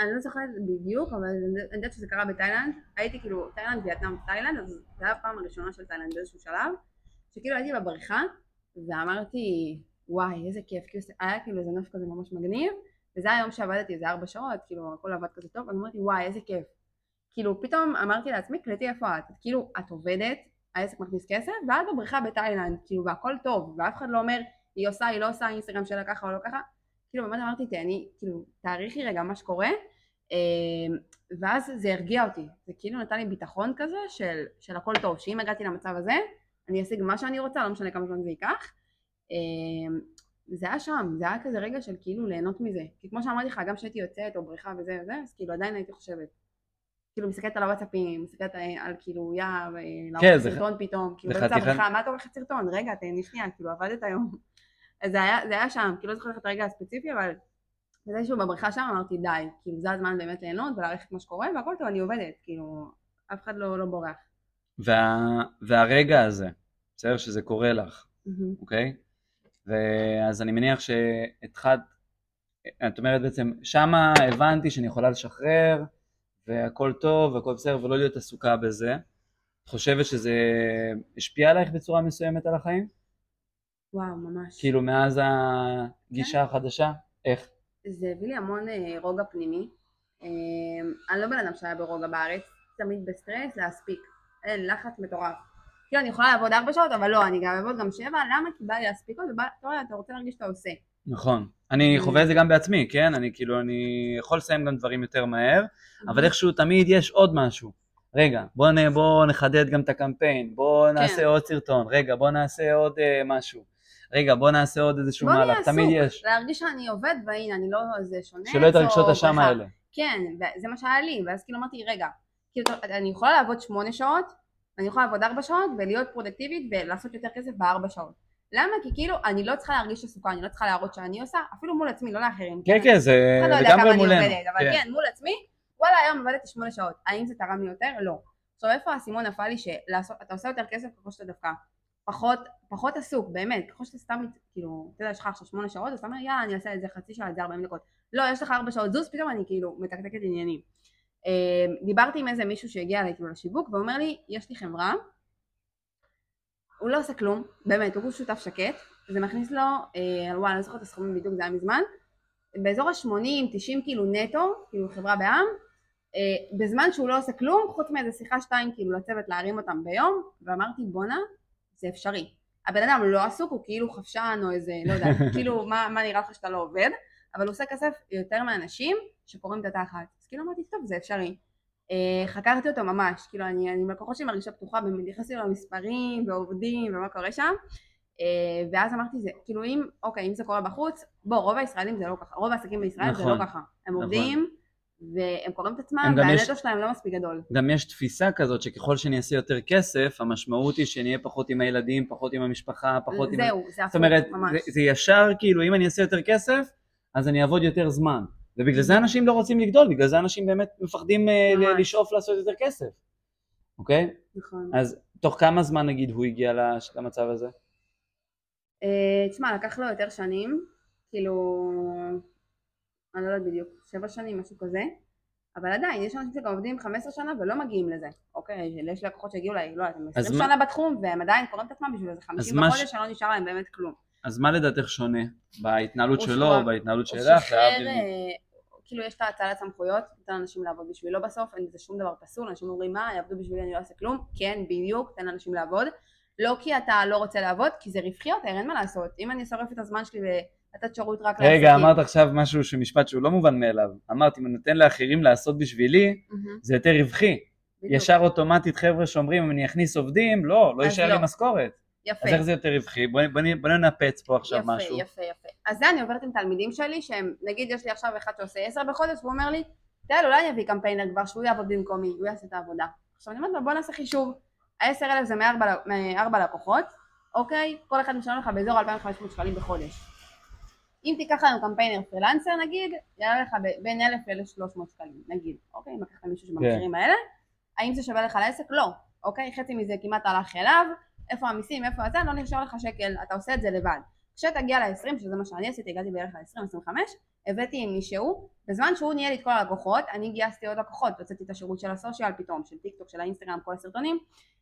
אני לא זוכרת בדיוק, אבל אני יודעת שזה קרה בתאילנד. הייתי כאילו, תאילנד, וייטנאם, תאילנד, אז זו הייתה הפעם הראשונה של תאילנד באיזשהו שלב, שכאילו הייתי בבריכה, ואמרתי, וואי, איזה כיף, כאילו היה כאילו איזה נוף כזה ממש מגניב, וזה היום שעבדתי איזה ארבע שעות, כאילו הכל עבד כזה טוב, אז אמרתי, וואי, איזה כיף. כאילו פתאום אמרתי לעצמי, קלטי איפה את, כאילו את עובדת, העסק מכניס כסף, ואת בבריכה בתאילנד, כאילו והכל טוב, ואף אחד לא אומר, היא עושה, היא לא עושה, אינסטגרם שלה ככה או לא ככה, כאילו באמת אמרתי, תהני, כאילו, תעריכי רגע מה שקורה, ואז זה הרגיע אותי, זה כאילו נתן לי ביטחון כזה של, של הכל טוב, שאם הגעתי למצב הזה, אני אשיג מה שאני רוצה, לא משנה כמה זמן זה ייקח. אמ, זה היה שם, זה היה כזה רגע של כאילו ליהנות מזה. כי כמו שאמרתי לך, גם כשהייתי יוצאת או בריכה וזה וזה, אז כאילו עדיין הייתי חושבת. כאילו מסתכלת על הוואטסאפים, מסתכלת על כאילו יא, ולערוך כן, סרטון פתאום, כאילו באמצע הבריכה, מה אתה עורכת סרטון? רגע, תהני שנייה, כאילו עבדת היום. אז זה היה, זה היה שם, כאילו לא זוכרת את הרגע הספציפי, אבל מתישהו בבריכה שם אמרתי די, כאילו זה הזמן באמת ליהנות ולהעריך את מה שקורה והכל טוב, אני עובדת, כאילו אף אחד לא, לא בורח. וה, והרגע הזה, בסדר שזה קורה לך, אוקיי? ואז אני מניח שהתחלת, את אומרת בעצם, שמה הבנתי שאני יכולה לשחרר והכל טוב והכל בסדר ולא להיות עסוקה בזה. את חושבת שזה השפיע עלייך בצורה מסוימת על החיים? וואו, ממש. כאילו מאז הגישה כן. החדשה? איך? זה הביא לי המון אה, רוגע פנימי. אה, אני לא בן אדם שהיה ברוגע בארץ, תמיד בסטרס להספיק. אין לחץ מטורף. כאילו אני יכולה לעבוד ארבע שעות, אבל לא, אני גם אעבוד גם שבע, למה? כי בא לי להספיק עוד, אתה רוצה להרגיש שאתה עושה. נכון. אני חווה את זה גם בעצמי, כן? אני כאילו, אני יכול לסיים גם דברים יותר מהר, אבל איכשהו תמיד יש עוד משהו. רגע, בוא, נ, בוא נחדד גם את הקמפיין, בוא כן. נעשה. עוד סרטון, רגע, בוא נעשה עוד משהו. רגע, בוא נעשה עוד איזשהו מהלך, תמיד יש. להרגיש שאני עובד, והנה, אני לא איזה שונה. שלא את הרגשות השם האלה. כן, זה מה שהיה לי, ואז כאילו אמרתי, רגע, כאילו, אני יכולה לעבוד שמונה שעות, אני יכולה לעבוד ארבע שעות, ולהיות פרודקטיבית, ולעשות יותר כסף בארבע שעות. למה? כי כאילו, אני לא צריכה להרגיש עסוקה, אני לא צריכה להראות שאני עושה, אפילו מול עצמי, לא לאחרים. כן, כן, זה לא לגמרי מולנו. אבל כן, מול עצמי, וואלה, היום עבדתי שמונה שעות. האם זה תרם לי יותר? לא. עכשיו, איפה האסימון נפל לי שאתה עושה יותר כסף ככל שאתה דווקא פחות, פחות עסוק, באמת, ככל שאתה סתם, כאילו, אתה יודע, יש לך עכשיו שמונה שעות, אז אתה אומר, יאללה, אני אעשה את זה חצי שעה, זה ארבעים דקות. לא, יש לך ארבע שעות זוז, פתאום אני כאילו מתקתקת עניינים. Uh, דיברתי עם איזה מישהו שהגיע אליי כאילו לשיווק, והוא אומר לי, יש לי חברה, הוא לא עושה כלום, באמת, הוא שותף שקט, זה מכניס לו, וואלה, אני לא זוכרת את הסכומים בדיוק, זה היה מזמן, באזור ה-80-90 כאילו נטו, כאילו חברה בעם, uh, בזמן שהוא לא עושה כלום, חוץ מאיזה שיחה שתיים כאילו לצוות להרים אותם ביום, ואמרתי בואנה, זה אפשרי. הבן אדם לא עסוק, הוא כאילו חפשן או איזה, לא יודעת, כאילו מה, מה נראה לך שאתה לא עובד, אבל הוא עושה כסף יותר מאנשים שקוראים את התחת. אז כאילו אמרתי, טוב, זה אפשרי. Uh, חקרתי אותו ממש, כאילו אני, אני לקוחות שלי מרגישה פתוחה, לו למספרים ועובדים ומה קורה שם, uh, ואז אמרתי, זה, כאילו אם, אוקיי, אם זה קורה בחוץ, בוא, רוב הישראלים זה לא ככה, רוב העסקים בישראל נכון, זה לא נכון. ככה, הם נכון. עובדים, והם קוראים את עצמם, והנטו שלהם לא מספיק גדול. גם יש תפיסה כזאת שככל שאני אעשה יותר כסף, המשמעות היא שאני אהיה פחות עם הילדים, פחות עם המשפחה, פחות זהו, עם... זהו, זה הפוך, ממש. זאת אומרת, זה, זה ישר, כאילו, אם אני אעשה יותר כסף, אז אני אעבוד יותר זמן. ובגלל זה אנשים לא רוצים לגדול, בגלל זה אנשים באמת מפחדים אה, ממש. לשאוף לעשות יותר כסף, אוקיי? נכון. אז תוך כמה זמן נגיד הוא הגיע למצב הזה? אה, תשמע, לקח לו יותר שנים, כאילו... אני לא יודעת בדיוק, שבע שנים, משהו כזה, אבל עדיין, יש אנשים שגם עובדים 15 שנה ולא מגיעים לזה, אוקיי? יש לקוחות שהגיעו, ל... לא הם 20 שנה מה... בתחום, והם עדיין קוראים את עצמם בשביל איזה 50 בחודש. שלא נשאר להם באמת כלום. אז מה לדעתך שונה בהתנהלות שלו, או בהתנהלות שלך? הוא שחרר, אה, כאילו יש את ההצלת סמכויות, נותן לאנשים לעבוד בשבילו בסוף, אין לזה שום דבר פסול, אנשים אומרים מה, יעבדו בשבילי, אני לא אעשה כלום, כן, בדיוק, תן לאנשים לעבוד. לא כי אתה לא רוצה לעבוד, כי זה רווחי יותר, אין מה לעשות. אם אני שורף את הזמן שלי לתת שירות רק לעסקים. רגע, אמרת עכשיו משהו, משפט שהוא לא מובן מאליו. אמרת, אם אני נותן לאחרים לעשות בשבילי, זה יותר רווחי. ישר אוטומטית חבר'ה שאומרים, אם אני אכניס עובדים, לא, לא יישאר לי לא. משכורת. יפה. אז איך זה יותר רווחי? בואי בוא, בוא ננפץ פה עכשיו יפה, משהו. יפה, יפה. אז זה אני עוברת עם תלמידים שלי, שהם, נגיד יש לי עכשיו אחד שעושה עשר בחודש, והוא אומר לי, תראה, אולי אני אביא קמפיינר כבר, שהוא יעבוד במקומי, הוא יעשה את העבודה. עכשיו אני אומרת לו, בוא נעשה חישוב. העשר אלף זה מארבע לקוחות, אוקיי? כל אחד משלם לך באזור 2,500 שקלים בחודש. אם תיקח לנו קמפיינר פרילנסר נגיד, יעלה לך בין 1,000 ל-1,300 שקלים, נגיד, אוקיי? אם לקחת מישהו שבמחירים כן. האלה, האם זה שווה לך לעסק? לא, אוקיי? חצי מזה כמעט הלך אליו, איפה המיסים, איפה זה, לא נשאר לך שקל, אתה עושה את זה לבד. כשתגיע ל-20, שזה מה שאני עשיתי, הגעתי בערך ל-20-25, הבאתי עם מישהו, בזמן שהוא ניהל את כל הלקוחות, אני גייסתי עוד לקוחות, הוצאתי את השירות של הסושיאל פתאום, של טיק טוק, של האינסטגרם, כל הסרטונים,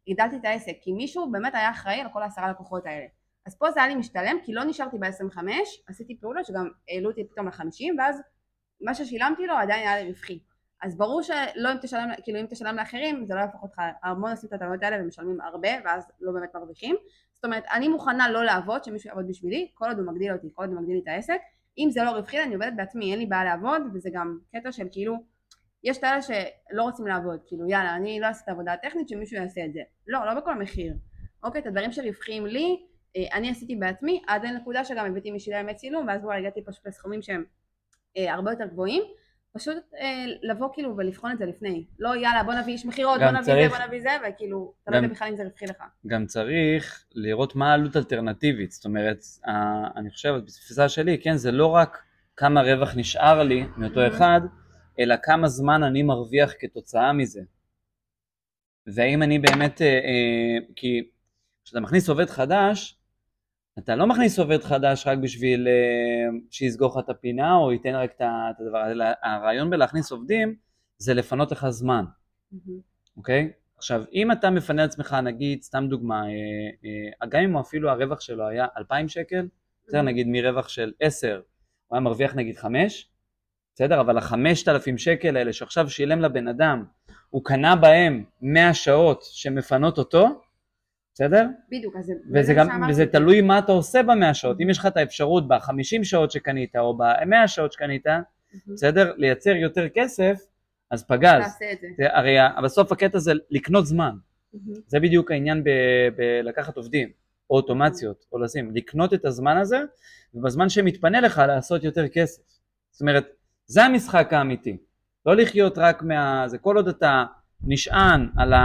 הגדלתי את העסק, כי מישהו באמת היה אחראי על כל העשרה לקוחות האלה. אז פה זה היה לי משתלם, כי לא נשארתי ב-25, עשיתי פעולות שגם העלו אותי פתאום ל-50, ואז מה ששילמתי לו עדיין היה לי רווחי. אז ברור שלא אם תשלם, כאילו אם תשלם לאחרים, זה לא יהפוך אותך, המון עושים את הטענות האלה ומשלמים הרבה, ואז לא באמת מרוויחים. זאת אומרת, אני מוכנה לא לעבוד, שמישהו יעבוד בשבילי, כל עוד הוא מגדיל אותי, כל עוד הוא מגדיל לי את העסק. אם זה לא רווחי, אני עובדת בעצמי, אין לי בעיה לעבוד, וזה גם קטע של כאילו, יש כאלה שלא רוצים לעבוד, כאילו יאללה, אני לא אעשה את העבודה הטכנית, שמישהו יעשה את זה. לא, לא בכל מחיר. אוקיי, את הדברים שרווחיים לי, אני עשיתי בעצמי, עד לנקודה שגם הבאתי משלי ימי צילום, ואז כבר הגעתי פשוט לסכומים שהם אה, הרבה יותר גבוהים. פשוט אה, לבוא כאילו ולבחון את זה לפני. לא יאללה בוא נביא איש מכירות, בוא נביא צריך, זה, בוא נביא זה, וכאילו, אתה לא יודע בכלל אם זה רווחי לך. גם צריך לראות מה העלות אלטרנטיבית. זאת אומרת, אני חושב, בתפיסה שלי, כן, זה לא רק כמה רווח נשאר לי מאותו mm-hmm. אחד, אלא כמה זמן אני מרוויח כתוצאה מזה. והאם אני באמת, אה, אה, כי כשאתה מכניס עובד חדש, אתה לא מכניס עובד חדש רק בשביל uh, שיסגור לך את הפינה או ייתן רק את הדבר, אלא הרעיון בלהכניס עובדים זה לפנות לך זמן, אוקיי? Mm-hmm. Okay? עכשיו, אם אתה מפנה לעצמך, נגיד, סתם דוגמה, אה, אה, גם אם אפילו הרווח שלו היה 2,000 שקל, בסדר, mm-hmm. נגיד מרווח של 10, הוא היה מרוויח נגיד 5, בסדר? אבל ה-5,000 שקל האלה שעכשיו שילם לבן אדם, הוא קנה בהם 100 שעות שמפנות אותו, בסדר? בדיוק, אז זה... וזה, גם, וזה תלוי מה אתה עושה במאה שעות. אם יש לך את האפשרות בחמישים שעות שקנית או במאה שעות שקנית, בסדר? לייצר יותר כסף, אז פגז. תעשה את זה. הרי בסוף הקטע זה לקנות זמן. זה בדיוק העניין בלקחת עובדים, או אוטומציות, או לשים, לקנות את הזמן הזה, ובזמן שמתפנה לך לעשות יותר כסף. זאת אומרת, זה המשחק האמיתי. לא לחיות רק מה... זה כל עוד אתה נשען על ה...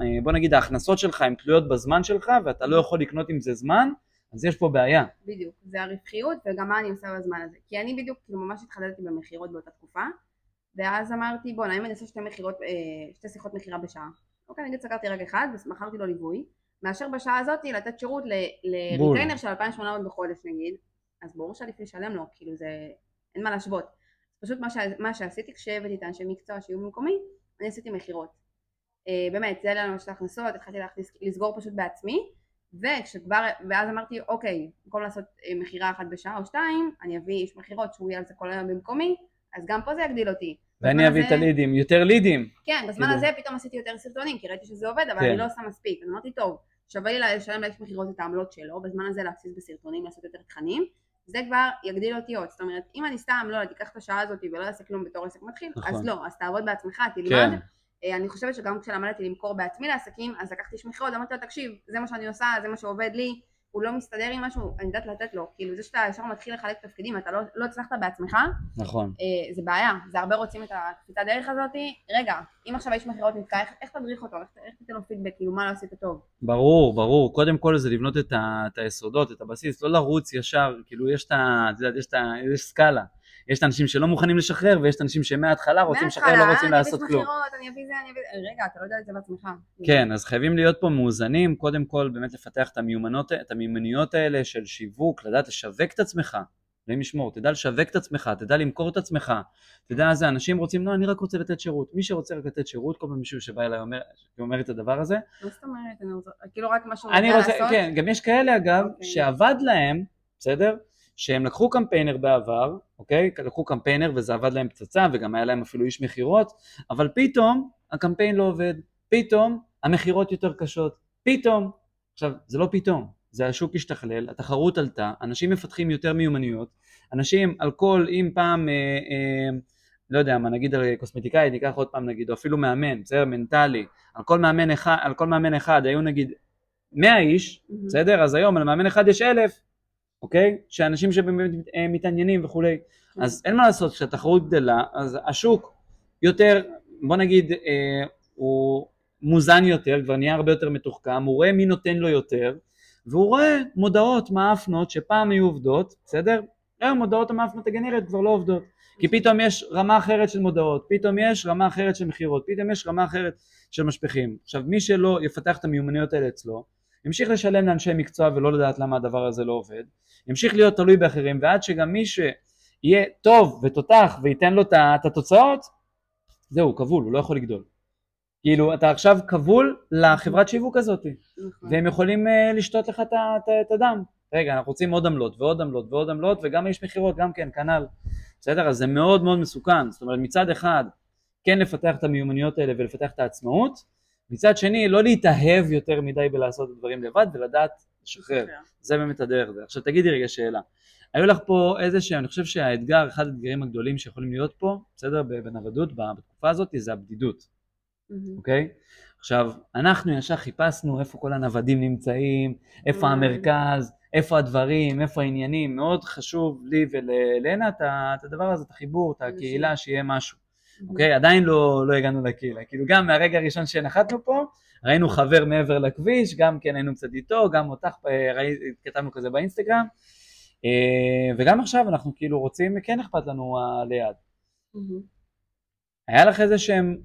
אה, בוא נגיד ההכנסות שלך הן תלויות בזמן שלך ואתה לא יכול לקנות עם זה זמן, אז יש פה בעיה. בדיוק, זה הרווחיות וגם מה אני עושה בזמן הזה. כי אני בדיוק כאילו ממש התחדדתי במכירות באותה תקופה, ואז אמרתי בוא נעים אני אעשה שתי מכירות, אה, שתי שיחות מכירה בשעה. אוקיי, נגיד סגרתי רגע אחד ומכרתי לו ליווי, מאשר בשעה הזאת לתת שירות לריטיינר של 2,800 בחודש נגיד, אז ברור שעדיף לשלם לו, כאילו זה, אין מה להשוות. פשוט מה, ש... מה שעשיתי כשהבאתי את האנשי מקצוע שיהיו במקומי, אני עשיתי מכירות. Uh, באמת, זה היה לנו של הכנסות, התחלתי להכניס, לסגור פשוט בעצמי, וכשכבר, ואז אמרתי, אוקיי, במקום לעשות uh, מכירה אחת בשעה או שתיים, אני אביא איש מכירות שהוא יהיה על זה כל היום במקומקומי, אז גם פה זה יגדיל אותי. ואני אביא את הלידים, יותר לידים. כן, בזמן הזה פתאום עשיתי יותר סרטונים, כי ראיתי שזה עובד, אבל כן. אני לא עושה מספיק. אז אמרתי, טוב, שווה לי לשלם לאיש מכירות את העמלות שלו, בזמן הזה להפסיס בסרטונים, לעשות יותר תכנים, זה כבר יגדיל אותי עוד. זאת אומרת, אם אני סתם, לא, תיקח את השעה הזאת ולא אעשה כלום בתור עסק מתחיל, נכון. אז לא, אז תעבוד בעצמך, תלמד. כן. אה, אני חושבת שגם כשלמדתי למכור בעצמי לעסקים, אז לקחתי איש מכירות, אמרתי לו, תקשיב, זה מה שאני עושה, זה מה שעובד לי, הוא לא מסתדר עם משהו, אני יודעת לתת לו, כאילו זה שאתה ישר מתחיל לחלק תפקידים, אתה לא, לא הצלחת בעצמך, נכון, אה, זה בעיה, זה הרבה רוצים את הקפיצת דרך הזאתי, רגע, אם עכשיו האיש מכירות נתקע, איך, איך תדריך אותו, איך, איך תיתן לו פידבק, כאילו מה לא עשית טוב? ברור, ברור, קודם כל זה לבנות את, ה, את היסודות, את הבסיס, לא לרוץ ישר, כאילו יש את ה... את יודעת, יש את ה... יש סקאלה. יש את האנשים שלא מוכנים לשחרר, ויש את האנשים שמההתחלה רוצים לשחרר, לא רוצים לעשות כלום. מההתחלה, אני אביא זה, אני אביא זה, רגע, אתה לא יודע את זה בעצמך. כן, אז חייבים להיות פה מאוזנים, קודם כל באמת לפתח את המיומנות, את המיומנויות האלה של שיווק, לדעת לשווק את עצמך. אלוהים ישמור, תדע לשווק את עצמך, תדע למכור את עצמך, תדע איזה אנשים רוצים, לא, אני רק רוצה לתת שירות. מי שרוצה רק לתת שירות, כל פעם מישהו שבא אליי אומר, אומר את הדבר הזה. מה זאת אומרת, אני רוצה, כאילו רק משהו אני רוצה, לעשות? כן, גם יש כאלה אגב, okay. אוקיי. שעבד להם, בסדר? שהם לקחו קמפיינר בעבר, אוקיי? לקחו קמפיינר וזה עבד להם פצצה וגם היה להם אפילו איש מכירות, אבל פתאום הקמפיין לא עובד, פתאום המכירות יותר קשות, פתאום, עכשיו זה לא פתאום, זה השוק השתכלל, התחרות עלתה, אנשים מפתחים יותר מיומנויות, אנשים על כל, אם פעם, אה, אה, לא יודע מה, נגיד על קוסמטיקאי, ניקח עוד פעם נגיד, או אפילו מאמן, בסדר, מנטלי, על כל מאמן אחד, על כל מאמן אחד היו נגיד 100 איש, mm-hmm. בסדר? אז היום על מאמן אחד יש אלף, אוקיי? שאנשים שבאמת אה, מתעניינים וכולי. אז אין מה לעשות, כשהתחרות גדלה, אז השוק יותר, בוא נגיד, אה, הוא מוזן יותר, כבר נהיה הרבה יותר מתוחכם, הוא רואה מי נותן לו יותר, והוא רואה מודעות מאפנות שפעם היו עובדות, בסדר? היום מודעות המאפנות הגנריות כבר לא עובדות. כי פתאום יש רמה אחרת של מודעות, פתאום יש רמה אחרת של מכירות, פתאום יש רמה אחרת של משפחים. עכשיו מי שלא יפתח את המיומנויות האלה אצלו, ימשיך לשלם לאנשי מקצוע ולא לדעת למה הדבר הזה לא עובד, ימשיך להיות תלוי באחרים ועד שגם מי שיהיה טוב ותותח וייתן לו את התוצאות, זהו, כבול, הוא לא יכול לגדול. כאילו אתה עכשיו כבול לחברת שיווק הזאת נכון. והם יכולים uh, לשתות לך את הדם רגע אנחנו רוצים עוד עמלות ועוד עמלות ועוד עמלות וגם יש מכירות גם כן כנ"ל בסדר אז זה מאוד מאוד מסוכן זאת אומרת מצד אחד כן לפתח את המיומנויות האלה ולפתח את העצמאות מצד שני לא להתאהב יותר מדי בלעשות את הדברים לבד ולדעת לשחרר זה באמת הדרך זה עכשיו תגידי רגע שאלה היו לך פה איזה שהם, אני חושב שהאתגר, אחד האתגרים הגדולים שיכולים להיות פה, בסדר, בנוודות בתקופה הזאת, זה הבדידות. אוקיי? Mm-hmm. Okay? עכשיו, אנחנו ישר חיפשנו איפה כל הנוודים נמצאים, איפה mm-hmm. המרכז, איפה הדברים, איפה העניינים, מאוד חשוב לי וללנה את הדבר הזה, את החיבור, את הקהילה, שיהיה משהו. אוקיי? Okay? עדיין לא, לא הגענו לקהילה. כאילו גם מהרגע הראשון שנחתנו פה, ראינו חבר מעבר לכביש, גם כן היינו קצת איתו, גם אותך ראי, כתבנו כזה באינסטגרם, אה, וגם עכשיו אנחנו כאילו רוצים, כן אכפת לנו ליד. היה לך איזה שהם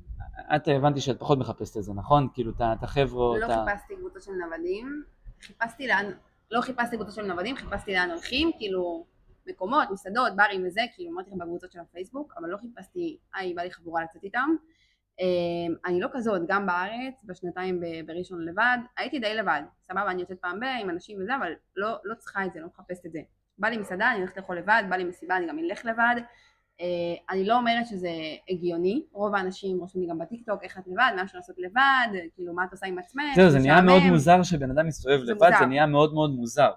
את הבנתי שאת פחות מחפשת את זה, נכון? כאילו את החבר'ה... לא חיפשתי קבוצות של נוודים, חיפשתי לאן, לא חיפשתי קבוצות של נוודים, חיפשתי לאן הולכים, כאילו מקומות, מסעדות, ברים וזה, כאילו אמרתי לכם בקבוצות של הפייסבוק, אבל לא חיפשתי, היי, בא לי חבורה לצאת איתם. אמ, אני לא כזאת, גם בארץ, בשנתיים בראשון לבד, הייתי די לבד, סבבה, אני יוצאת פעם ב- עם אנשים וזה, אבל לא, לא צריכה את זה, לא מחפשת את זה. בא לי מסעדה, אני הולכת לאכול לבד, בא לי מסיבה, אני גם אלך לבד, אה, אני לא אומרת שזה הגיוני, רוב האנשים רושמים לי גם בטיקטוק איך את לבד, מה אפשר לעשות לבד, כאילו מה את עושה עם עצמך, זהו, זה נהיה מאוד מוזר שבן אדם מסתובב לבד, זה נהיה מאוד מאוד מוזר.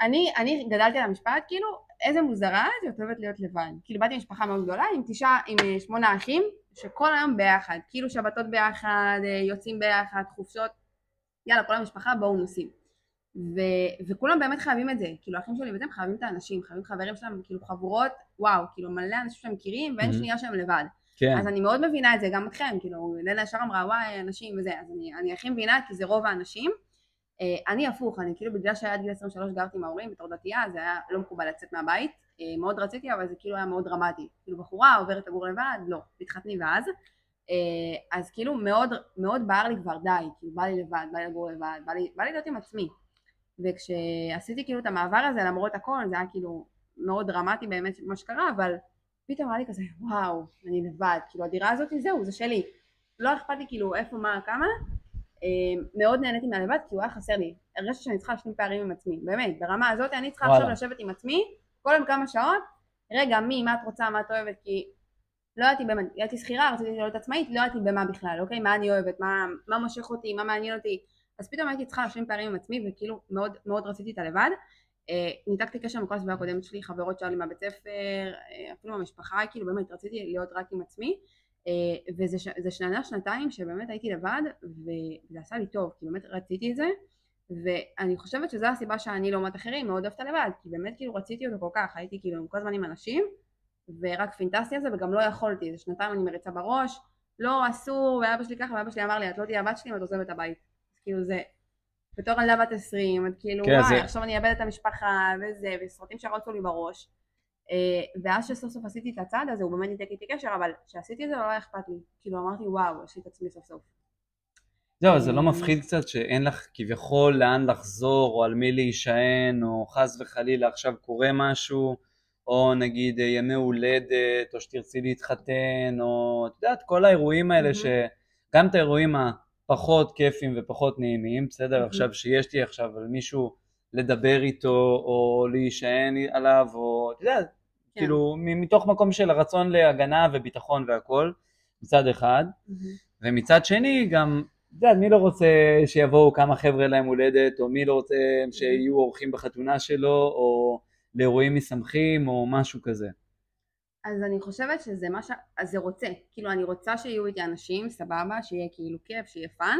אני, אני גדלתי על המשפט, כאילו, איזה מוזרה את, אוהבת להיות לבד. כאילו באתי ממשפחה מאוד גדולה עם תשעה, עם אה, שמונה אחים, שכל היום ביחד, כאילו שבתות ביחד, אה, יוצאים ביחד, חופשות, יאללה, כל המשפחה בואו נוסעים. ו, וכולם באמת חייבים את זה, כאילו האחים שלי וזה הם חייבים את האנשים, חייבים חברים שלהם, כאילו חבורות, וואו, כאילו מלא אנשים שהם מכירים ואין mm-hmm. שנייה שהם לבד. כן. אז אני מאוד מבינה את זה, גם אתכם, כאילו, לילה ישר אמרה וואי אנשים וזה, אז אני, אני הכי מבינה כי זה רוב האנשים. Uh, אני הפוך, אני כאילו בגלל שעד גיל 23 גרתי עם ההורים בתור דתייה, זה היה לא מקובל לצאת מהבית, מאוד רציתי אבל זה כאילו היה מאוד דרמטי, כאילו בחורה עוברת לגור לבד, לא, תתחתני ואז, uh, אז כאילו מאוד, מאוד בער לי כבר די, כאילו בא לי לבד, בא לי לגור לבד, בא לי, בא לי להיות עם עצמי, וכשעשיתי כאילו את המעבר הזה למרות הכל זה היה כאילו מאוד דרמטי באמת מה שקרה אבל פתאום היה לי כזה וואו אני לבד. כאילו הדירה הזאת זהו זה שלי. לא אכפת לי כאילו איפה מה כמה. אה, מאוד נהניתי מהלבד כי הוא היה חסר לי. הרגשתי שאני צריכה להשלים פערים עם עצמי באמת. ברמה הזאת אני צריכה עכשיו לשבת עם עצמי כל יום כמה שעות רגע מי מה את רוצה מה את אוהבת? כי לא ידעתי באמת הייתי שכירה רציתי להיות עצמאית לא ידעתי במה בכלל אוקיי? מה אני אוהבת מה, מה מושך אותי מה מעניין אותי? אז פתאום הייתי צריכה להשלים פערים עם עצמי וכאילו מאוד מאוד רציתי את הלבד. אה, ניתקתי קשר עם כל הסביבה הקודמת שלי, חברות שלי מהבית ספר, אה, אפילו מהמשפחה, כאילו באמת רציתי להיות רק עם עצמי. אה, וזה שנה שנתיים שבאמת הייתי לבד וזה עשה לי טוב, כי באמת רציתי את זה ואני חושבת שזו הסיבה שאני לעומת אחרים מאוד אוהבת לבד כי באמת כאילו רציתי אותו כל כך, הייתי כאילו כל הזמן עם אנשים ורק פינטסתי על זה וגם לא יכולתי, זה שנתיים אני מריצה בראש לא אסור ואבא שלי ככה ואבא שלי אמר לי את לא תהיה הבת שלי אם את עוזבת את הבית כאילו זה, בתור ילדה בת 20, את כאילו כן, וואי, זה... עכשיו אני אאבד את המשפחה וזה, וסרטים שרצו לי בראש. Uh, ואז שסוף סוף עשיתי את הצעד הזה, הוא באמת ניתק איתי קשר, אבל כשעשיתי את זה לא היה אכפת לי. כאילו אמרתי וואו, יש לי את עצמי סוף סוף. זהו, זה לא מפחיד קצת שאין לך כביכול לאן לחזור, או על מי להישען, או חס וחלילה עכשיו קורה משהו, או נגיד ימי הולדת, או שתרצי להתחתן, או את יודעת, כל האירועים האלה, שגם את האירועים פחות כיפים ופחות נעימים, בסדר? Mm-hmm. עכשיו שיש לי עכשיו על מישהו לדבר איתו או להישען עליו, או אתה יודע, כן. כאילו מתוך מקום של הרצון להגנה וביטחון והכל, מצד אחד, mm-hmm. ומצד שני גם, אתה יודע, מי לא רוצה שיבואו כמה חבר'ה להם הולדת, או מי לא רוצה שיהיו אורחים בחתונה שלו, או לאירועים משמחים, או משהו כזה. אז אני חושבת שזה מה ש... אז זה רוצה, כאילו אני רוצה שיהיו איתי אנשים, סבבה, שיהיה כאילו כיף, שיהיה fun,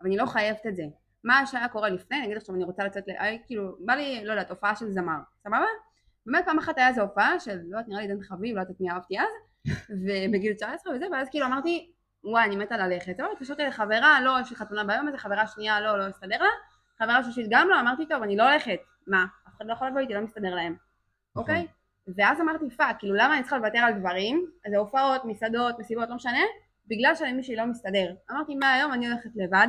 אבל אני לא חייבת את זה. מה שהיה קורה לפני, נגיד עכשיו אני רוצה לצאת, היה, כאילו, בא לי, לא יודעת, הופעה של זמר, סבבה? באמת פעם אחת היה איזו הופעה של, לא יודעת, נראה לי דן חביב, לא יודעת מי אהבתי אז, ובגיל 19 וזה, ואז כאילו אמרתי, וואי, אני מתה ללכת. טוב, התקשרתי לחברה, לא, יש לי חתונה ביום הזה, חברה שנייה, לא, לא הסתדר לה, חברה שלישית גם לא, אמרתי, טוב, אני לא הולכת. מה, אף אחד לא יכול לבוא איתי, לא מסתדר להם. נכון. אוקיי? ואז אמרתי, fuck, כאילו, למה אני צריכה לוותר על דברים? אז הופעות, מסעדות, מסיבות, לא משנה, בגלל שלמישהי לא מסתדר. אמרתי, מהיום אני הולכת לבד,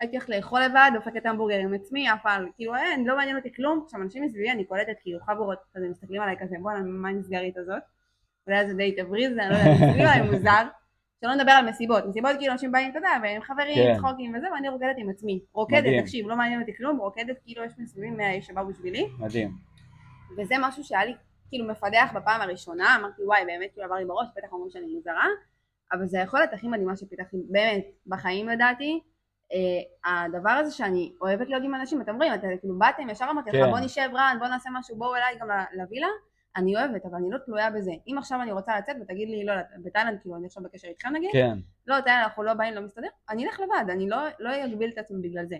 הייתי הולכת לאכול לבד, דופקת המבורגר עם עצמי, אף על, כאילו אין, לא מעניין אותי כלום, עכשיו אנשים מסביבי אני קולטת כאילו חבורות כזה מסתכלים עליי כזה, בואנה מה הנסגרית הזאת, אולי זה די תבריז, אני לא יודעת, מסתכלים עליי מוזר, שלא נדבר על מסיבות, מסיבות כאילו אנשים באים, אתה יודע, והם חברים, כן. צחוקים וזה, ואני רוקדת עם עצמי, רוקדת, מדהים. תקשיב, לא מעניין אותי כלום, רוקדת כאילו יש מסביבי 100 איש שבאו בשבילי, מדהים, וזה משהו שהיה לי כאילו מפדח בפעם הראשונה, אמרתי וואי באמת כאילו עבר לי בראש, בטח אומרים שאני מוזרה, אבל זה היכולת הכי מדהימה שפיתחתי באמת בחיים לדעתי, Uh, הדבר הזה שאני אוהבת להיות עם אנשים, אתם רואים, אתם כאילו באתם, ישר אמרתי לך כן. בוא נשב רן, בוא נעשה משהו, בואו אליי גם לווילה, אני אוהבת, אבל אני לא תלויה בזה. אם עכשיו אני רוצה לצאת ותגיד לי, לא, בתאילנד, כאילו, אני עכשיו בקשר איתכם נגיד, כן. לא, תאילנד, אנחנו לא באים, לא מסתדר, אני אלך לבד, אני לא, לא אגביל את עצמי בגלל זה.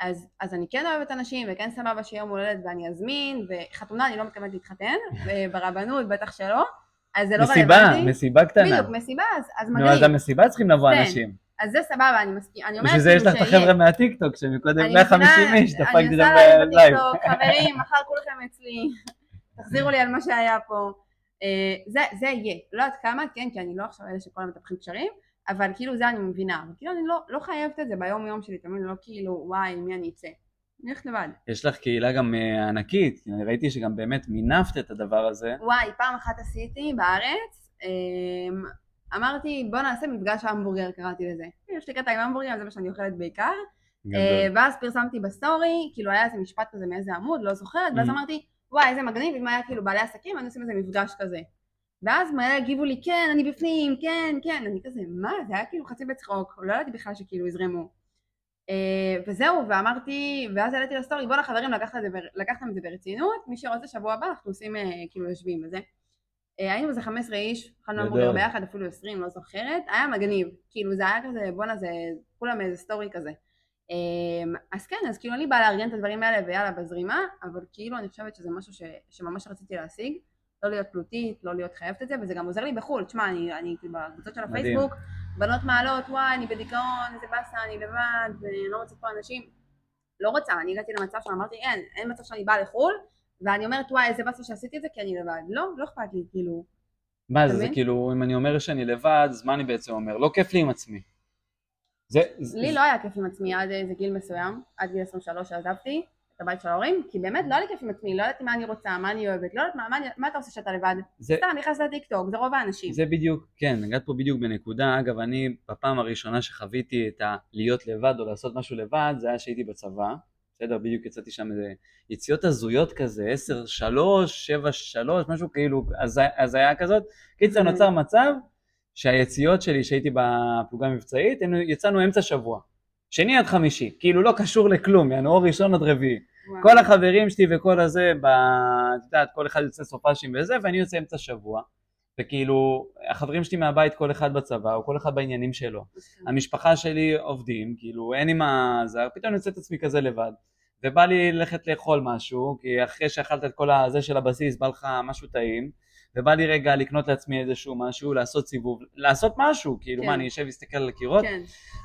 אז, אז אני כן אוהבת אנשים, וכן סבבה שיום הולדת ואני אזמין, וחתונה אני לא מתכוונת להתחתן, ברבנות בטח שלא, אז זה לא רלוונטי. מסיבה, מסיבה קטנה. בדיוק, מסיבה, אז, אז מגניב. נו, אז המסיבה צריכים לבוא כן. אנשים. אז זה סבבה, אני מסכים, אני אומרת בשביל זה יש לך את החבר'ה מהטיקטוק, שמקודם 150 איש, דפקתי אותם בלייב. חברים, מחר כולכם אצלי, תחזירו לי על מה שהיה פה. אה, זה, זה יהיה, לא יודעת כמה, כן, כי אני לא עכשיו אלה שכל מטפחים קשרים, אבל כאילו זה אני מבינה, אבל כאילו אני לא, לא חייבת את זה ביום יום שלי, תמיד לא כאילו, וואי, מי אני אצא. אני הולכת לבד. יש לך קהילה גם uh, ענקית, אני ראיתי שגם באמת מינפת את הדבר הזה. וואי, פעם אחת עשיתי בארץ, um, אמרתי בוא נעשה מפגש המבורגר קראתי לזה. יש לי קטע עם המבורגר, זה מה שאני אוכלת בעיקר. אה, ואז פרסמתי בסטורי, כאילו היה איזה משפט כזה מאיזה עמוד, לא זוכרת, ואז mm. אמרתי וואי איזה מגניב, אם היה כאילו בעלי עסקים, היינו עושים איזה מפגש כזה. ואז מלא הגיבו לי כן, אני בפנים, כן, כן, אני כזה, מה, זה היה כאילו חצי בצחוק, לא ידעתי בכלל שכאילו יזרמו. Uh, וזהו, ואמרתי, ואז העליתי לסטורי, בואנה חברים, לקחתם את זה ברצינות, מי שרוצה שבוע הבא אנחנו עושים, uh, כאילו יושבים וזה. אה, היינו איזה 15 איש, אכלנו המבורגר ביחד, אפילו 20, לא זוכרת, היה מגניב, כאילו זה היה כזה, בואנה זה כולם איזה סטורי כזה. אמ, אז כן, אז כאילו אני באה לארגן את הדברים האלה ויאללה בזרימה, אבל כאילו אני חושבת שזה משהו ש, שממש רציתי להשיג, לא להיות תלותית, לא להיות חייבת את זה, וזה גם עוזר לי בחו"ל, תשמע, אני, אני כאילו בקבוצות של הפייסבוק, בנות מעלות, וואי, אני בדיכאון, איזה באסה, אני לבד, ואני לא רוצה פה אנשים, לא רוצה, אני הגעתי למצב שאמרתי, אין, אין מצב שאני באה לחו"ל, ואני אומרת וואי איזה באסה שעשיתי את זה כי אני לבד, לא, לא אכפת לי, כאילו. מה זה, זה כאילו, אם אני אומר שאני לבד, אז מה אני בעצם אומר? לא כיף לי עם עצמי. זה, לי זה... לא היה כיף עם עצמי עד איזה גיל מסוים, עד גיל 23 שעזבתי את הבית של ההורים, כי באמת לא היה לי כיף עם עצמי, לא ידעתי מה אני רוצה, מה אני אוהבת, לא יודעת מה, מה, מה אתה עושה שאתה לבד? זה... סתם נכנס לטיקטוק, זה רוב האנשים. זה בדיוק, כן, נגעת פה בדיוק בנקודה, אגב אני בפעם הראשונה שחוויתי את הלהיות לבד או לעשות משהו לבד, זה היה שהייתי בצבא, בסדר? בדיוק יצאתי שם איזה יציאות הזויות כזה, 10, 3, 7, 3, משהו כאילו, הזיה כזאת. קיצר. נוצר מצב שהיציאות שלי שהייתי בפלוגה המבצעית, יצאנו אמצע שבוע. שני עד חמישי, כאילו לא קשור לכלום, יענו אור ראשון עד רביעי. כל החברים שלי וכל הזה, את יודעת, כל אחד יוצא סופאשים וזה, ואני יוצא אמצע שבוע. וכאילו, החברים שלי מהבית כל אחד בצבא, או כל אחד בעניינים שלו. המשפחה שלי עובדים, כאילו, אין לי מה... זה, פתאום אני יוצא את עצמי כזה לבד. ובא לי ללכת לאכול משהו, כי אחרי שאכלת את כל הזה של הבסיס, בא לך משהו טעים, ובא לי רגע לקנות לעצמי איזשהו משהו, לעשות סיבוב, לעשות משהו, כאילו, כן. מה, אני אשב ואסתכל על הקירות? כן.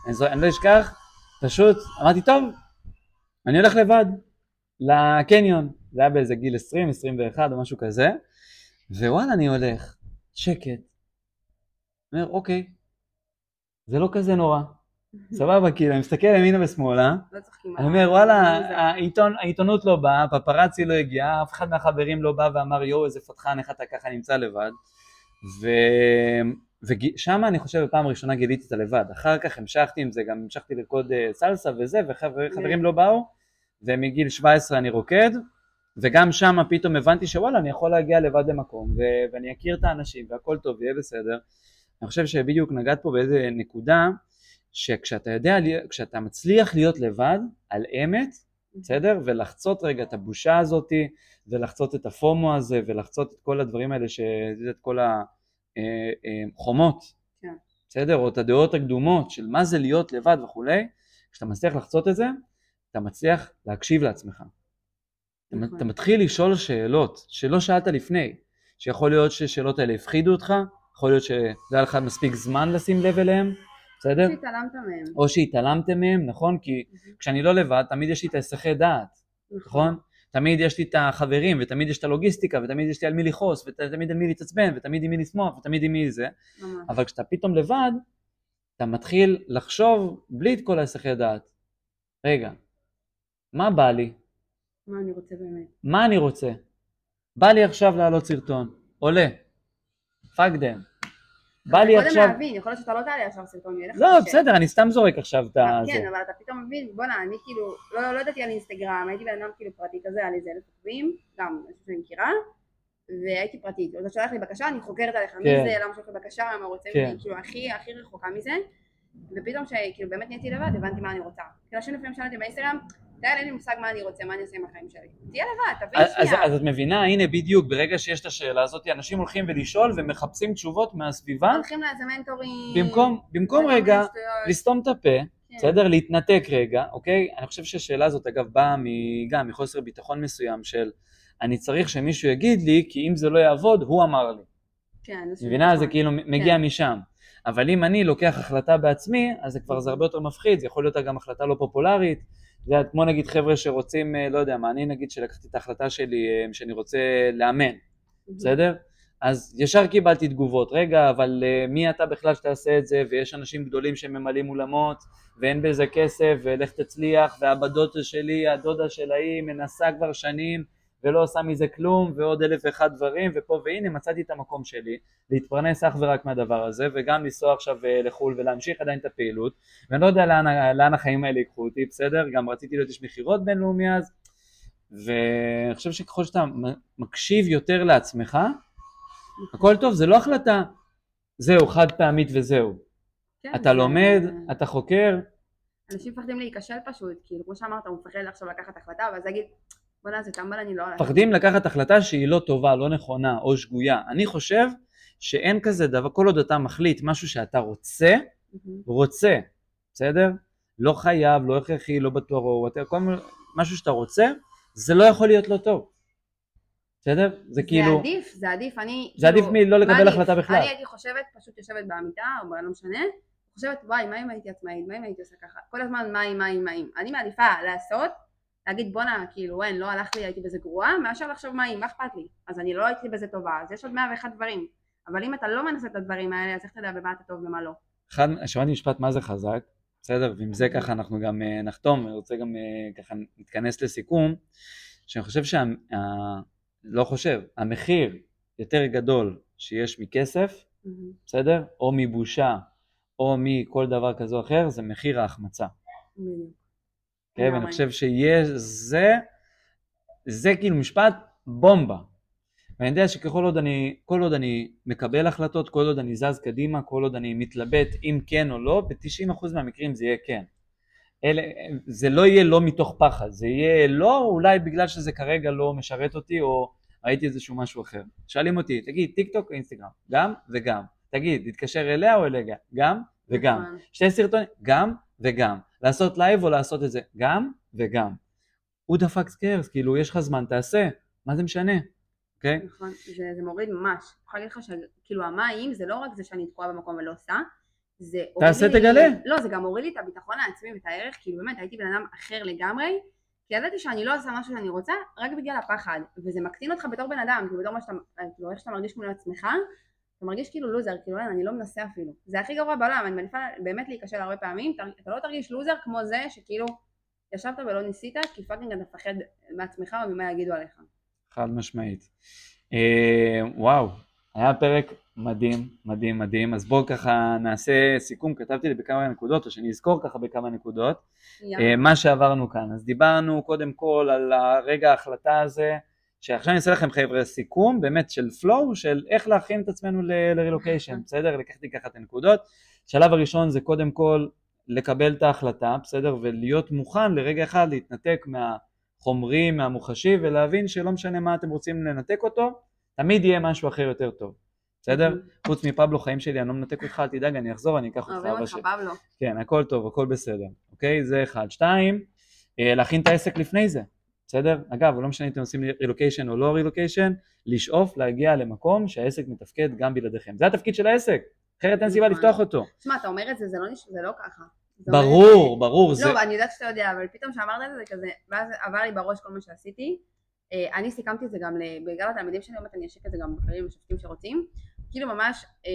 אני, אני לא אשכח, פשוט, אמרתי, טוב, אני הולך לבד, לקניון, זה היה באיזה גיל 20, 21 או משהו כזה, ווואלה, אני הולך. שקט. אומר, אוקיי, זה לא כזה נורא. סבבה, כאילו, אני מסתכל ימינה ושמאלה, לא אני אומר, וואלה, העיתונות לא באה, פפרצי לא הגיע, אף אחד מהחברים לא בא ואמר, יואו, איזה פתחן, איך אתה ככה נמצא לבד. ושם אני חושב בפעם הראשונה גיליתי את הלבד, אחר כך המשכתי עם זה, גם המשכתי לרקוד אה, סלסה וזה, וחברים לא באו, ומגיל 17 אני רוקד, וגם שם פתאום הבנתי שוואלה אני יכול להגיע לבד למקום ואני אכיר את האנשים והכל טוב ויהיה בסדר. אני חושב שבדיוק נגעת פה באיזה נקודה שכשאתה יודע, כשאתה מצליח להיות לבד על אמת, בסדר? ולחצות רגע את הבושה הזאתי ולחצות את הפומו הזה ולחצות את כל הדברים האלה, את כל החומות, אה, אה, כן. בסדר? או את הדעות הקדומות של מה זה להיות לבד וכולי, כשאתה מצליח לחצות את זה, אתה מצליח להקשיב לעצמך. נכון. אתה מתחיל לשאול שאלות שלא שאלת לפני, שיכול להיות שהשאלות האלה הפחידו אותך, יכול להיות שלא היה לך מספיק זמן לשים לב אליהם, בסדר? שהתעלמת מהם. או שהתעלמתם מהם, נכון? כי כשאני לא לבד, תמיד יש לי את ההסחי דעת, נכון? תמיד יש לי את החברים, ותמיד יש את הלוגיסטיקה, ותמיד יש לי על מי לכעוס, ותמיד על מי להתעצבן, ותמיד עם מי לשמוח, ותמיד עם מי זה. ממש. אבל כשאתה פתאום לבד, אתה מתחיל לחשוב בלי את כל ההסחי דעת. רגע, מה בא לי? מה אני רוצה באמת? מה אני רוצה? בא לי עכשיו להעלות סרטון, עולה, fuck them. בא לי קודם עכשיו... להבין, יכול להיות שאתה לא תעלה עכשיו סרטון, לא. בסדר, אני סתם זורק עכשיו את ה... כן. אבל אתה פתאום מבין, בואנה, אני כאילו, לא, לא ידעתי על אינסטגרם, הייתי בן אדם כאילו פרטי כזה, היה לי איזה אלף עוקבים, גם משהו שאני מכירה, והייתי פרטית, אתה שולח לי בקשה, אני חוקרת עליך, מי כן. זה, למה שולח לי בקשה, מה רוצה, כן. ממני, כאילו הכי הכי רחוקה מזה, ופתאום שכאילו באמת נהייתי לבד, הבנתי מה אני רוצה. כאילו אנשים לפעמים שאלתי באינסטגרם, תראה, אין לי מושג מה אני רוצה, מה אני אעשה עם החיים שלי. תהיה לבד, תבין אז, אז, שנייה. אז את מבינה, הנה בדיוק, ברגע שיש את השאלה הזאת, אנשים הולכים ולשאול ומחפשים תשובות מהסביבה, הולכים לאיזה מנטורים. במקום, במקום רגע. לסתום את הפה, כן. בסדר? להתנתק רגע, אוקיי? אני חושב שהשאלה הזאת אגב באה גם מחוסר ביטחון מסוים של אני צריך שמישהו יגיד לי, כי אם זה לא יעבוד, הוא אמר לי. כן, זה מבינה? זה כאילו מגיע כן. משם. אבל אם אני לוקח החלטה בעצמי, אז זה כבר זה הרבה יותר מפחיד, זה יכול להיות גם החלטה לא פופולרית. זה כמו נגיד חבר'ה שרוצים, אה, לא יודע מה, אני נגיד שלקחתי את ההחלטה שלי אה, שאני רוצה לאמן, בסדר? אז ישר קיבלתי תגובות, רגע, אבל uh, מי אתה בכלל שתעשה את זה, ויש אנשים גדולים שממלאים אולמות, ואין בזה כסף, ולך תצליח, והבת דודה שלי, הדודה של ההיא, מנסה כבר שנים, ולא עושה מזה כלום, ועוד אלף ואחד דברים, ופה והנה מצאתי את המקום שלי, להתפרנס אך ורק מהדבר הזה, וגם לנסוע עכשיו אה, לחו"ל ולהמשיך עדיין את הפעילות, ואני לא יודע לאן, לאן החיים האלה ייקחו אותי, בסדר? גם רציתי להיות איש מכירות בינלאומי אז, ואני חושב שככל שאתה מקשיב יותר לעצמך, הכל טוב, זה לא החלטה, זהו, חד פעמית וזהו. כן, אתה זה- לומד, אתה חוקר, אנשים מפחדים להיכשל פשוט, כאילו כמו שאמרת, הוא מפחד עכשיו לקחת החלטה, ואז להגיד, בוא'נה זה טמבל אני לא הולך. מפחדים לקחת החלטה שהיא לא טובה, לא נכונה או שגויה. אני חושב שאין כזה דבר, כל עוד אתה מחליט משהו שאתה רוצה. רוצה, בסדר? לא חייב, לא הכרחי, לא בטוח, או whatever, כל משהו שאתה רוצה, זה לא יכול להיות לא טוב. בסדר? זה כאילו, זה עדיף, זה עדיף, אני... זה כאילו, עדיף מלא לקבל מה עדיף? החלטה בכלל. אני הייתי חושבת, פשוט יושבת במיטה, או לא משנה, חושבת, וואי, מה אם הייתי עצמאית, מה אם הייתי עושה ככה? כל הזמן מה אם, מה אם, מה אם. אני מעדיפה לעשות, להגיד בואנה, כאילו, אין, לא הלך לי, הייתי בזה גרועה, מאשר לחשוב מה אם, מה אכפת לי? אז אני לא הייתי בזה טובה, אז יש עוד מאה ואחד דברים. אבל אם אתה לא מנסה את הדברים האלה, אז איך תדע במה אתה טוב ובמה לא? אחד, שמעתי משפט מה זה חזק, בסדר? ועם זה ככה אנחנו גם אה, נחתום, אני רוצה גם אה, ככה נתכנס לסיכום, שאני חושב שה... לא חושב, המחיר יותר גדול שיש מכסף, מהמם. בסדר? או מבושה, או מכל דבר כזה או אחר, זה מחיר ההחמצה. בדיוק. כן, ואני. חושב שיש, זה, זה כאילו משפט בומבה. ואני יודע שככל עוד אני, כל עוד אני מקבל החלטות, כל עוד אני זז קדימה, כל עוד אני מתלבט אם כן או לא, ב-90% מהמקרים זה יהיה כן. אלה, זה לא יהיה לא מתוך פחד, זה יהיה לא אולי בגלל שזה כרגע לא משרת אותי או ראיתי איזשהו משהו אחר. שואלים אותי, תגיד, טיק טוק או אינסטגרם? גם וגם. תגיד, להתקשר אליה או אליה? גם וגם. נכון. שתי סרטונים? גם וגם. לעשות לייב או לעשות את זה? גם וגם. the fuck cares? כאילו, יש לך זמן, תעשה, מה זה משנה? אוקיי? נכון, זה, זה מוריד ממש. אני יכולה להגיד לך שכאילו המים זה לא רק זה שאני תקועה במקום ולא עושה, זה תעשה, לי, תגלה. לא, זה גם הוריד לי את הביטחון העצמי ואת הערך, כאילו באמת הייתי בן אדם אחר לגמרי, כי ידעתי שאני לא עושה משהו שאני רוצה רק בגלל הפחד, וזה מקטין אותך בתור בן אדם, כאילו בתור מה שאתה, כאילו איך שאתה מרגיש מול עצמך, אתה מרגיש כאילו לוזר, כאילו אין, אני לא מנסה אפילו. זה הכי גרוע בעולם, אני מעדיפה באמת להיכשל הרבה פעמים, אתה, אתה לא תרגיש לוזר כמו זה שכאילו ישבת ולא ניסית, כי fucking אתה מפחד מעצמך או ממה יגידו עליך. חד משמעית. אה, וואו, היה פרק מדהים, מדהים, מדהים. אז בואו ככה נעשה סיכום, כתבתי לי בכמה נקודות, או שאני אזכור ככה בכמה נקודות. אה, מה שעברנו כאן. אז דיברנו קודם כל על הרגע ההחלטה הזה, שעכשיו אני אעשה לכם חבר'ה סיכום באמת של flow, של איך להכין את עצמנו לרילוקיישן, בסדר? לקחתי ככה את הנקודות. השלב הראשון זה קודם כל לקבל את ההחלטה, בסדר? ולהיות מוכן לרגע אחד להתנתק מהחומרי, מהמוחשי, ולהבין שלא משנה מה אתם רוצים לנתק אותו, תמיד יהיה משהו אחר יותר טוב, בסדר? חוץ מפבלו חיים שלי, אני לא מנתק אותך, אל תדאג, אני אחזור, אני אקח אותך אוהבים אותך. פבלו. כן, הכל טוב, הכל בסדר, אוקיי? זה אחד. שתיים, אה, להכין את העסק לפני זה, בסדר? אגב, לא משנה אם אתם עושים רילוקיישן או לא רילוקיישן, לשאוף להגיע למקום שהעסק מתפקד גם בלעדיכם. זה התפקיד של העסק, אחרת אין סיבה נכון. לפתוח אותו. תשמע, אתה אומר את זה, זה לא, זה לא ככה. ברור, ברור. לא, אני יודעת שאתה יודע, אבל פתאום שאמרת את זה, זה כזה, ואז עבר לי בראש כל מה שעשיתי. אה, אני סיכמתי את זה גם בגלל התלמידים שלי, אני אשק את זה גם בקרים לשופטים שרוצים. כאילו ממש אה,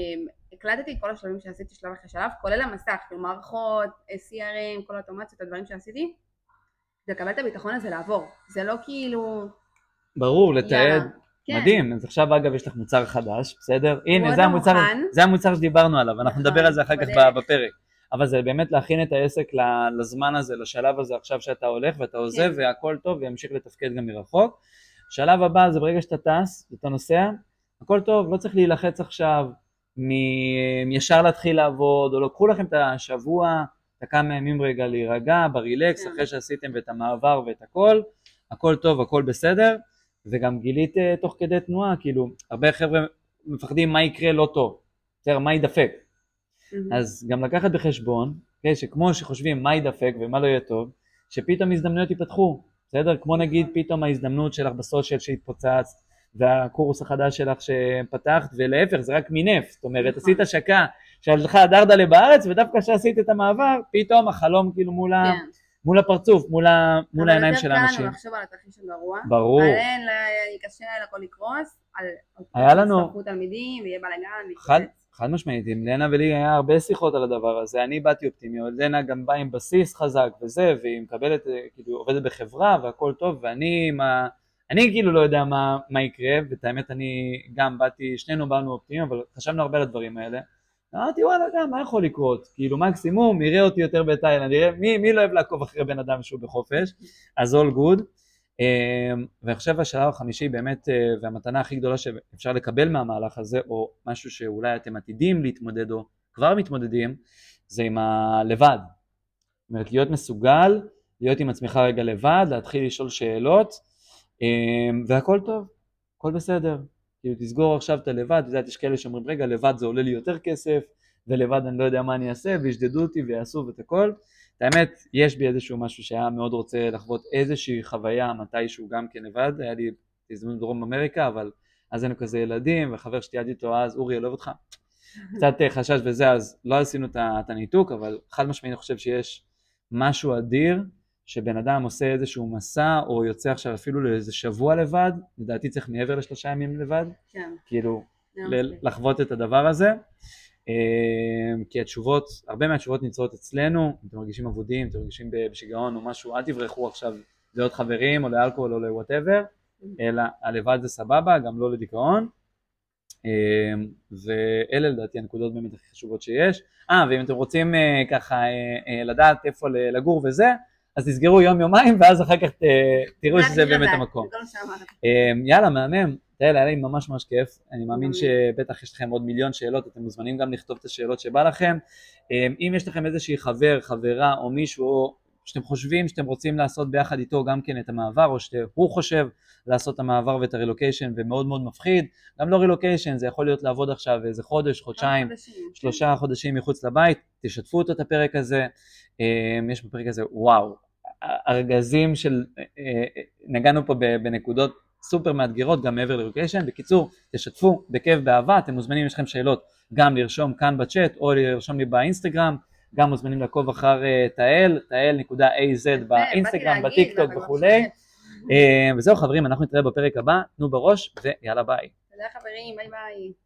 הקלטתי את כל השלבים שעשיתי שלב אחרי שלב, כולל המסך, כאילו מערכות, אה, CRM, כל האוטומציות, הדברים שעשיתי. לקבל את הביטחון הזה לעבור. זה לא כאילו... ברור, לתעד. כן. מדהים, אז עכשיו אגב יש לך מוצר חדש, בסדר? הנה, זה המוצר, זה המוצר שדיברנו עליו, אנחנו נכון, נדבר על זה אחר כך בפרק. אבל זה באמת להכין את העסק לזמן הזה, לשלב הזה עכשיו שאתה הולך ואתה עוזב כן. והכל טוב וימשיך לתפקד גם מרחוק. שלב הבא זה ברגע שאתה טס ואתה נוסע, הכל טוב, לא צריך להילחץ עכשיו מישר להתחיל לעבוד, או לא, קחו לכם את השבוע, את הכמה ימים רגע להירגע, ברילקס, כן. אחרי שעשיתם את המעבר ואת הכל, הכל טוב, הכל בסדר, וגם גילית אה, תוך כדי תנועה, כאילו, הרבה חבר'ה מפחדים מה יקרה לא טוב, בסדר, מה יידפק. אז גם לקחת בחשבון, okay, כן, שכמו שחושבים מה יידפק ומה לא יהיה טוב, שפתאום הזדמנויות ייפתחו, בסדר? כמו נגיד פתאום ההזדמנות שלך בסושיאל שהתפוצצת, והקורס החדש שלך שפתחת, ולהפך זה רק מנפט, זאת אומרת עשית השקה שהלכה דרדלה בארץ, ודווקא כשעשית את המעבר, פתאום החלום כאילו מול, כן. ה... מול הפרצוף, מול, ה... מול העיניים של האנשים. אבל יותר קל לנו לחשוב על התרחיש הגרוע. ברור. על אין, קשה הכל לקרוס, על... היה לנו... תלמידים, ויהיה בלאגן. חד, חד משמעית, עם לנה ולי היה הרבה שיחות על הדבר הזה, אני באתי אופטימי, לנה גם באה עם בסיס חזק וזה, והיא מקבלת, כאילו עובדת בחברה והכל טוב, ואני עם ה... אני כאילו לא יודע מה, מה יקרה, ואת האמת אני גם באתי, שנינו באנו אופטימיים, אבל חשבנו הרבה על הדברים האלה. אמרתי וואלה גם מה יכול לקרות, כאילו מקסימום יראה אותי יותר בתאילנד, יראה מי, מי לא אוהב לעקוב אחרי בן אדם שהוא בחופש, אז all good. אמ, ועכשיו השלב החמישי באמת, אה, והמתנה הכי גדולה שאפשר לקבל מהמהלך הזה, או משהו שאולי אתם עתידים להתמודד או כבר מתמודדים, זה עם הלבד. זאת אומרת, להיות מסוגל, להיות עם עצמך רגע לבד, להתחיל לשאול שאלות, אמ, והכל טוב, הכל בסדר. כאילו תסגור עכשיו את הלבד, את יודעת, יש כאלה שאומרים, רגע, לבד זה עולה לי יותר כסף, ולבד אני לא יודע מה אני אעשה, וישדדו אותי ויעשו ואת הכל. את האמת, יש בי איזשהו משהו שהיה מאוד רוצה לחוות איזושהי חוויה מתישהו גם כן לבד, היה לי הזדמנות בדרום אמריקה, אבל אז היינו כזה ילדים, וחבר שלי יד איתו אז, אורי, אוהב אותך. קצת אה, חשש וזה, אז לא עשינו את הניתוק, אבל חד משמעית אני חושב שיש משהו אדיר, שבן אדם עושה איזשהו מסע, או יוצא עכשיו אפילו לאיזה שבוע לבד, לדעתי צריך מעבר לשלושה ימים לבד, כן. כאילו, לחוות את הדבר הזה. אמ, כי התשובות, הרבה מהתשובות נמצאות אצלנו, אם אתם מרגישים אבודים, אתם מרגישים בשיגעון או משהו, אל תברחו עכשיו לעוד חברים או לאלכוהול או לוואטאבר, אלא הלבד זה סבבה, גם לא לדיכאון. אמ, ואלה לדעתי הנקודות באמת הכי חשובות שיש. אה, ואם אתם רוצים אה, ככה אה, אה, לדעת איפה לגור וזה, אז תסגרו יום יומיים ואז אחר כך תראו שזה באמת המקום. אמ, יאללה, מהמם. תראה, היה לי ממש ממש כיף, אני מאמין שבטח יש לכם עוד מיליון שאלות, אתם מוזמנים גם לכתוב את השאלות שבא לכם. אמ, אם יש לכם איזושהי חבר, חברה או מישהו שאתם חושבים שאתם רוצים לעשות ביחד איתו גם כן את המעבר, או שהוא חושב לעשות את המעבר ואת הרילוקיישן ומאוד מאוד מפחיד, גם לא רילוקיישן, זה יכול להיות לעבוד עכשיו איזה חודש, חודשיים. שלושה חודשים מחוץ לבית, תשתפו אותו את הפרק הזה, יש בפרק הזה, וואו, ארגזים של, אה, אה, נגענו פה בנקודות סופר מאתגרות גם מעבר לרוקיישן. בקיצור, תשתפו בכיף באהבה, אתם מוזמנים, יש לכם שאלות, גם לרשום כאן בצ'אט או לרשום לי באינסטגרם, גם מוזמנים לעקוב אחר אה, תהל, תהל.az באינסטגרם, בטיק טוק וכולי. וזהו חברים, אנחנו נתראה בפרק הבא, תנו בראש ויאללה ביי. תודה חברים, ביי ביי.